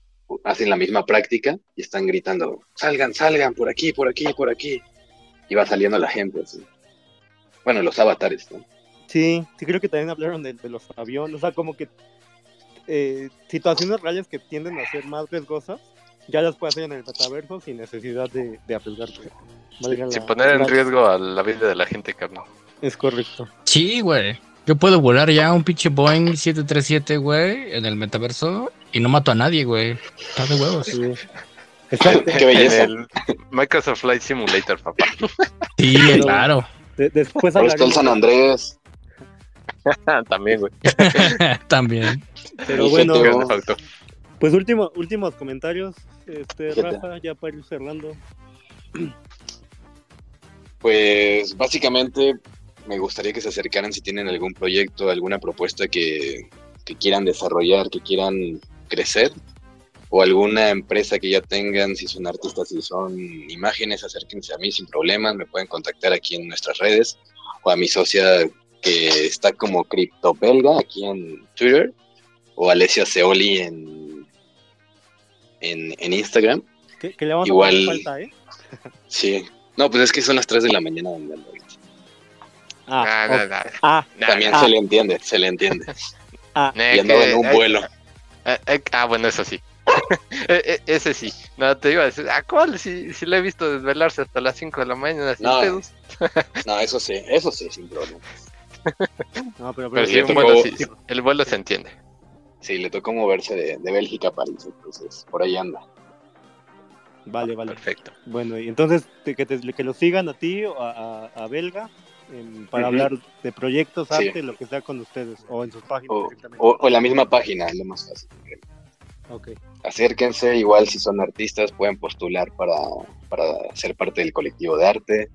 hacen la misma práctica y están gritando, salgan, salgan, por aquí, por aquí, por aquí. Y va saliendo la gente así. Bueno, los avatares, ¿no? Sí, sí creo que también hablaron de, de los aviones, o sea, como que eh, situaciones reales que tienden a ser más riesgosas, ya las puedes hacer en el metaverso sin necesidad de, de arriesgarte. Sin la- poner en la- riesgo a la vida de la gente, carnal. Es correcto. Sí, güey. Yo puedo volar ya un pinche Boeing 737, güey, en el metaverso y no mato a nadie, güey. Está de huevos. Sí. Exacto. Qué belleza. En el (laughs) Microsoft Flight Simulator, papá. Sí, Pero- claro. De- después Ahora está el San Andrés. (laughs) También, güey. (laughs) También. pero bueno, pues último, últimos comentarios, este. Rafa, ya para ir cerrando. Pues básicamente me gustaría que se acercaran si tienen algún proyecto, alguna propuesta que, que quieran desarrollar, que quieran crecer, o alguna empresa que ya tengan, si son artistas, si son imágenes, acérquense a mí sin problemas, me pueden contactar aquí en nuestras redes, o a mi socia que está como CryptoBelga aquí en Twitter, o Alessia Seoli en, en, en Instagram. Que, le vamos Igual- a falta, ¿eh? Sí. No, pues es que son las 3 de la mañana donde. Ah, Ah, ok. nah, nah, ah, nah, También nah. se le entiende, se le entiende. ah, Y andaba en un vuelo. eh, eh, ah, bueno, eso sí. (laughs) Eh, eh, Ese sí. No, te iba a decir, ¿a cuál? Si, si le he visto desvelarse hasta las 5 de la mañana No. (laughs) No, eso sí, eso sí, sin problema. (laughs) no, pero, Pero pero sí, le un tocó- vuelo, sí, el vuelo se entiende. Sí, le tocó moverse de, de Bélgica a París, entonces por ahí anda. Vale, vale. Perfecto. Bueno, y entonces que, te- que lo sigan a ti o a, a- a Belga en- para hablar de proyectos, Sí. arte, lo que sea con ustedes o en sus páginas O, o, o en la misma página, es lo más fácil. Acérquense, igual si son artistas pueden postular para, para ser parte del colectivo de arte.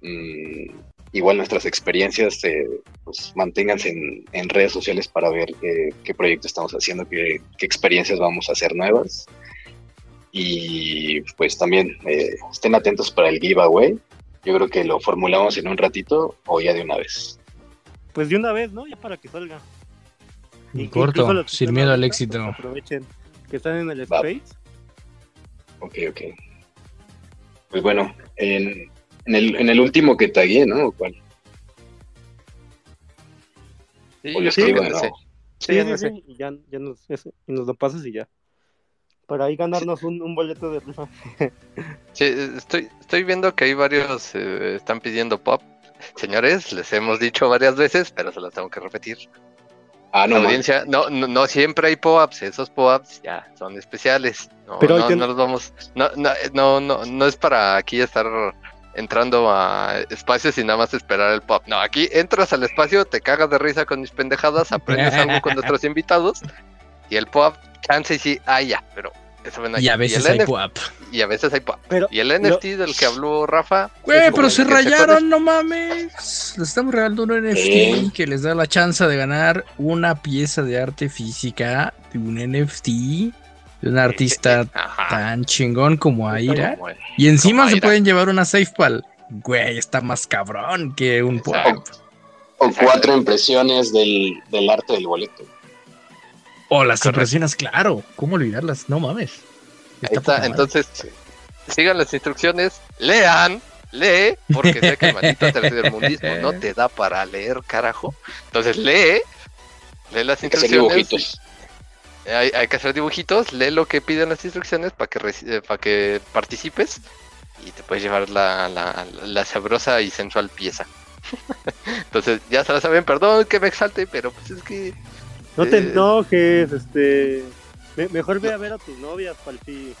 Mm, igual nuestras experiencias, eh, pues manténganse en, en redes sociales para ver qué, qué proyecto estamos haciendo, qué, qué experiencias vamos a hacer nuevas. Y pues también eh, estén atentos para el giveaway. Yo creo que lo formulamos en un ratito o ya de una vez. Pues de una vez, ¿no? Ya para que salga. Y corto, sin miedo al éxito. pues, aprovechen que están en el Va. space. Ok, ok. Pues bueno, en, en, el, en el último que tagué, ¿no? ¿O ¿Cuál? Sí, O lo escribo sí. Sí, Sí, sí, no sé. sí, Y ya, ya nos, ese- y nos lo pasas y ya. Para ahí ganarnos un, un boleto de rifa. (laughs) Sí, estoy, estoy viendo que hay varios eh, están pidiendo pop. Señores, les hemos dicho varias veces, pero se las tengo que repetir. Ah, no, audiencia, no, no, no siempre hay pop-ups, esos pop-ups ya son especiales. No, Pero no, ten- no los vamos, no, no, no, no, no es para aquí estar entrando a espacios y nada más esperar el pop. No, aquí entras al espacio, te cagas de risa con mis pendejadas, aprendes algo con (laughs) nuestros invitados y el pop, chance y sí, ah, ya, pero eso ven aquí. Y a veces el hay NF pop. y a veces hay pop. Pero Y el NFT del que habló Rafa, Güey, pero se rayaron, no mames. Les estamos regalando un NFT que les da la chance de ganar una pieza de arte física de un NFT de un artista Ajá. tan chingón como Aira. Como el- Y encima se Aira. pueden llevar una SafePal. Güey, está más cabrón que un pop. Exacto. O cuatro impresiones del, del arte del boleto. O las impresiones, claro. ¿Cómo olvidarlas? No mames. Ahí Está está, poca madre. entonces sigan las instrucciones, lean, lee, porque sé que el maldito tercermundismo no te da para leer, carajo. Entonces lee, lee las Hay que hacer instrucciones. dibujitos. Hay, hay que hacer dibujitos, lee lo que piden las instrucciones para que, eh, para que participes y te puedes llevar la, la, la sabrosa y sensual pieza. (laughs) Entonces, ya se la saben, perdón que me exalte, pero pues es que No te Eh. enojes, este. me- mejor ve a ver a tus novias, Palpi.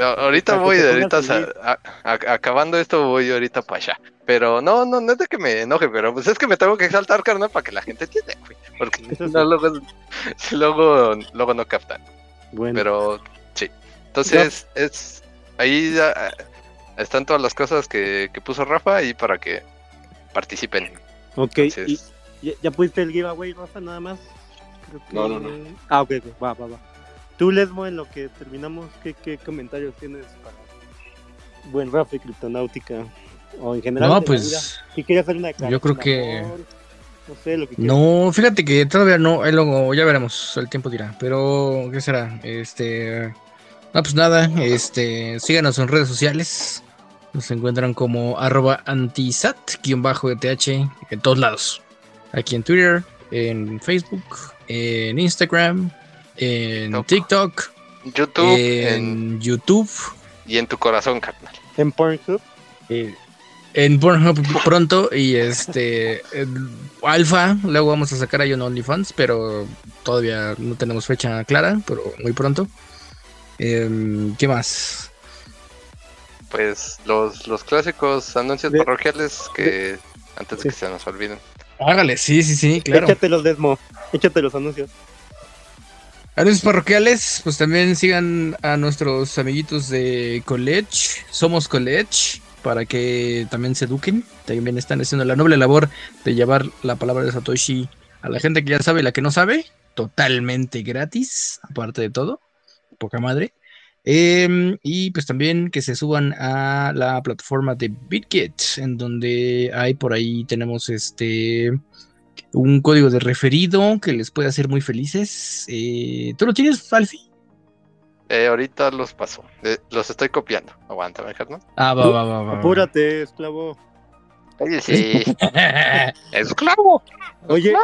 Ahorita voy, ahorita a- a- acabando esto voy ahorita para allá. Pero no, no, no es de que me enoje, pero pues es que me tengo que exaltar, carnal, para que la gente entienda, güey. Porque no, (laughs) luego, (laughs) luego, luego no captan. Bueno, Pero sí. Entonces, es ahí ya, eh, están todas las cosas que, que puso Rafa y para que participen. Ok, Entonces- ¿y ya, ya pusiste el giveaway, Rafa, nada más? Creo que- No, no, no. Ah, ok, ok, va, va, va. Tú, Lesmo, en lo que terminamos, ¿qué, qué comentarios tienes para Buen Rafa y Criptonáutica? O en general. No, pues Si quieres hacer una yo creo que- no sé, lo que quieras. no, fíjate que todavía no, ahí luego ya veremos, el tiempo dirá, pero ¿qué será? Este, no, pues nada, este, síganos en redes sociales, nos encuentran como arroba antisat, guion bajo ETH, en todos lados, aquí en Twitter, en Facebook, en Instagram, en TikTok. TikTok, YouTube en- en YouTube, y en tu corazón, carnal. En Pornhub. eh, en Pornhub pronto y este Alfa, luego vamos a sacar ahí un OnlyFans, pero todavía no tenemos fecha clara, pero muy pronto. Em, ¿Qué más? Pues los, los clásicos anuncios De- parroquiales que antes de Sí. que se nos olviden. Hágale, sí, sí, sí, claro. Échate los Lesmo. Échate los anuncios. Anuncios parroquiales, pues también sigan a nuestros amiguitos de College, Somos College, para que también se eduquen. También están haciendo la noble labor de llevar la palabra de Satoshi a la gente que ya sabe y la que no sabe, totalmente gratis, aparte de todo, poca madre. Em, y pues también que se suban a la plataforma de BitGet, en donde hay por ahí tenemos este un código de referido que les puede hacer muy felices. Eh, ¿Tú lo tienes, Alfie? Eh, ahorita los paso. Eh, los estoy copiando. Aguántame, carnal. Ah, va, va, va, va. Apúrate, esclavo. Oye, sí. (laughs) Esclavo. Oye,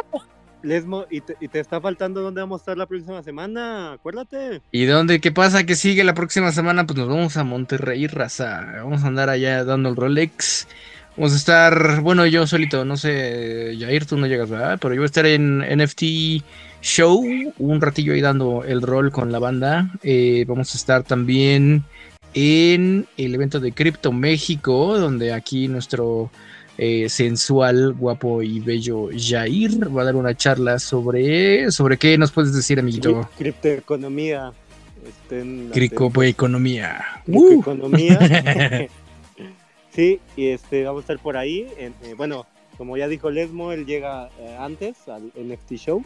Lesmo, y te, está faltando dónde vamos a estar la próxima semana. Acuérdate. ¿Y dónde? ¿Qué pasa? Que sigue la próxima semana? Pues nos vamos a Monterrey, raza. Vamos a andar allá dando el Rolex. Vamos a estar, bueno, yo solito, no sé, Jair, tú no llegas, ¿verdad? Pero yo voy a estar en NFT Show, un ratillo ahí dando el rol con la banda. Eh, vamos a estar también en el evento de Crypto México, donde aquí nuestro eh, sensual, guapo y bello Jair va a dar una charla sobre... ¿Sobre qué nos puedes decir, amiguito? Cri- Criptoeconomía. Estén Cricopoeconomía. Uh. Criptoeconomía. (laughs) sí, y este, vamos a estar por ahí. en- eh, bueno, como ya dijo Lesmo, él llega eh, antes al NFT Show.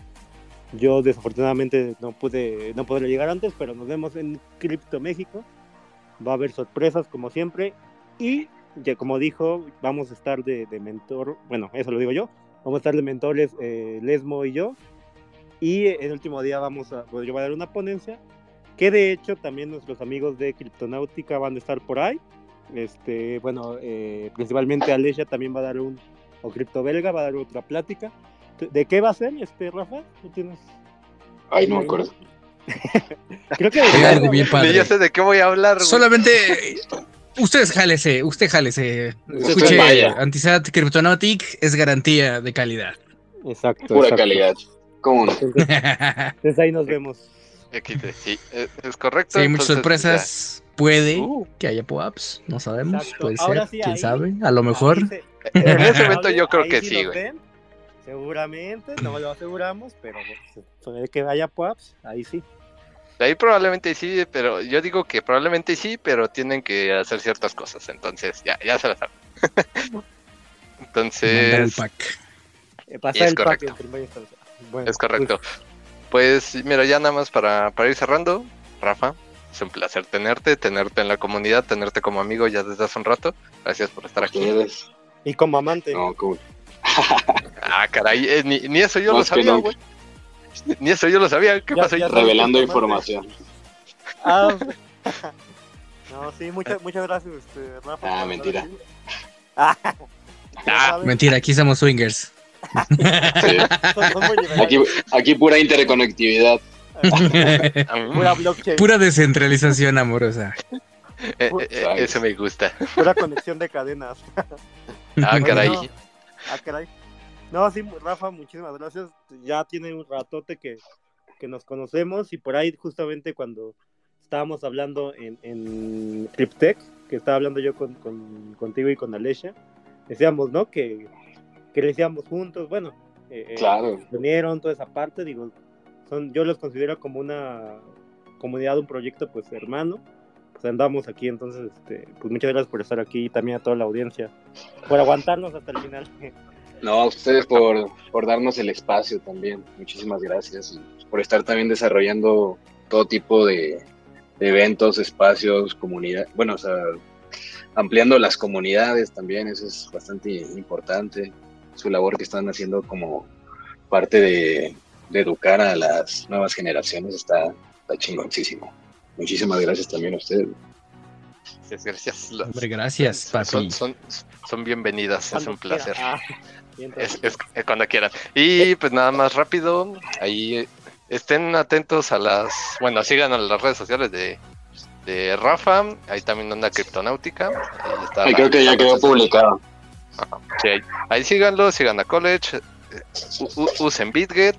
Yo desafortunadamente no pude, no podré llegar antes, pero nos vemos en Cripto México. Va a haber sorpresas como siempre. Y ya como dijo, vamos a estar de, de mentor, bueno, eso lo digo yo. Vamos a estar de mentores eh, Lesmo y yo. Y el último día vamos a, pues yo voy a dar una ponencia que de hecho también nuestros amigos de Criptonáutica van a estar por ahí. Este, bueno, eh, principalmente Alesia también va a dar un, o Cripto Belga va a dar otra plática. ¿De qué va a ser, este, Rafa? ¿Tú tienes? Ay, no me acuerdo. (laughs) Creo que algo bien padre. Yo sé de qué voy a hablar. Solamente ustedes jálese, usted jálese. Usted Escuche. Antisat Cryptonautic es garantía de calidad. Exacto. Pura exacto. calidad. ¿Cómo no? Entonces, (laughs) entonces ahí nos vemos. Sí, es, correcto. Si hay muchas sorpresas, puede Uh. que haya pop-ups, no sabemos, Exacto. puede Ahora ser, sí, quién ahí- sabe, a lo mejor. (laughs) Se-. En ese evento yo creo que sí güey. Seguramente, no lo aseguramos, pero se puede que haya PUAPs, ahí sí. Ahí probablemente sí, pero yo digo que probablemente sí, pero tienen que hacer ciertas cosas. Entonces, ya, ya se la saben. (laughs) El Entonces, pack. Eh, pasa Es el pack correcto. Bueno, es correcto. Pues mira, ya nada más para, para ir cerrando, Rafa, es un placer tenerte, tenerte en la comunidad, tenerte como amigo ya desde hace un rato. Gracias por estar aquí. Y como amante. No, como- (laughs) Ah, caray, eh, ni, ni eso yo lo Más sabía, güey. (laughs) Ni eso yo lo sabía. ¿Qué Ya- pasó? ya Revelando información. Ah, (laughs) no, sí, muchas, muchas gracias, este, Rafa. Ah, mentira. Ah, Ah, Mentira, aquí somos swingers. Sí. (laughs) Aquí, aquí pura interconectividad. Pura blockchain, Pura descentralización amorosa. Eh, eh, eh, eso me gusta. pura conexión de cadenas. Ah, caray. No. Ah, caray. No, sí, Rafa, muchísimas gracias. Ya tiene un ratote que, que nos conocemos y por ahí justamente cuando estábamos hablando en, en Cryptech, que estaba hablando yo con, con- contigo y con Alessia, decíamos, ¿no? Que crecíamos juntos, bueno, eh, eh, Claro. unieron toda esa parte, digo, son, yo los considero como una comunidad, un proyecto pues hermano, pues andamos aquí, entonces, este, pues muchas gracias por estar aquí y también a toda la audiencia, por aguantarnos hasta el final. (laughs) No, a ustedes por, por darnos el espacio también. Muchísimas gracias y por estar también desarrollando todo tipo de, de eventos, espacios, comunidad. Bueno, o sea, ampliando las comunidades también, eso es bastante importante. Su labor que están haciendo como parte de, de educar a las nuevas generaciones está, está chingoncísimo. Muchísimas gracias también a ustedes. Gracias, gracias. Las- Hombre, gracias, son, papi. son, son bienvenidas, es un placer. Es, es- es cuando quieran. Y pues nada más rápido, ahí estén atentos a las, bueno, sigan a las redes sociales de, de Rafa, ahí también anda Criptonáutica. Ahí, está Ay, la- creo que ya quedó publicado. Sí, ahí, ahí síganlo, sigan a College, u- u- usen BitGet,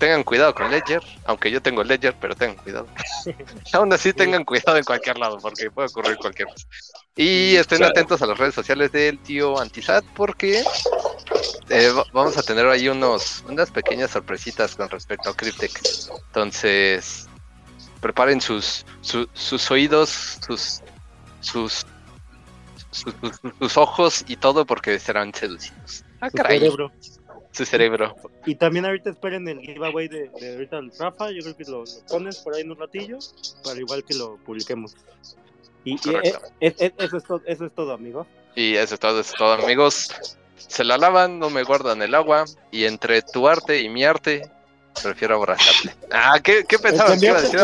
tengan cuidado con Ledger, aunque yo tengo Ledger, pero tengan cuidado. (laughs) Aún así tengan cuidado en cualquier lado, porque puede ocurrir cualquier cosa. Y estén Claro. atentos a las redes sociales del tío Antisat, porque eh, va- vamos a tener ahí unos, unas pequeñas sorpresitas con respecto a Cryptech. Entonces, preparen sus, su- sus oídos, sus, sus, sus, ojos y todo porque serán seducidos. Ah, caray, cerebro. Su cerebro. Y también ahorita esperen el giveaway de, de ahorita el Rafa, yo creo que lo, lo pones por ahí en un ratillo, para igual que lo publiquemos. Y, y, Correcto. eh, eh, eso, es todo, eso es todo, amigo. Y eso es todo, eso es todo, amigos. Se la lavan, no me guardan el agua. Y entre tu arte y mi arte, prefiero abrazarte. Ah, ¿qué, qué pensabas que iba a decir?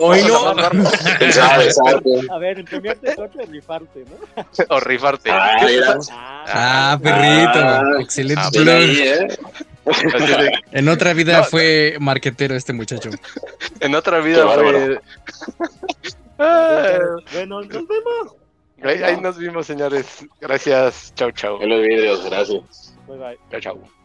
Hoy no. (laughs) A ver, premiarte corte o rifarte, ¿no? O rifarte. Ah. Ah, perrito. Ah, Excelente ah, plug. ahí, ¿eh? En otra vida No, fue marquetero este muchacho. en otra vida fue. Bueno, nos vemos. ahí, ahí nos vimos, señores. Gracias. Chau, chau. En los vídeos, gracias. Bye bye. Chau, chau.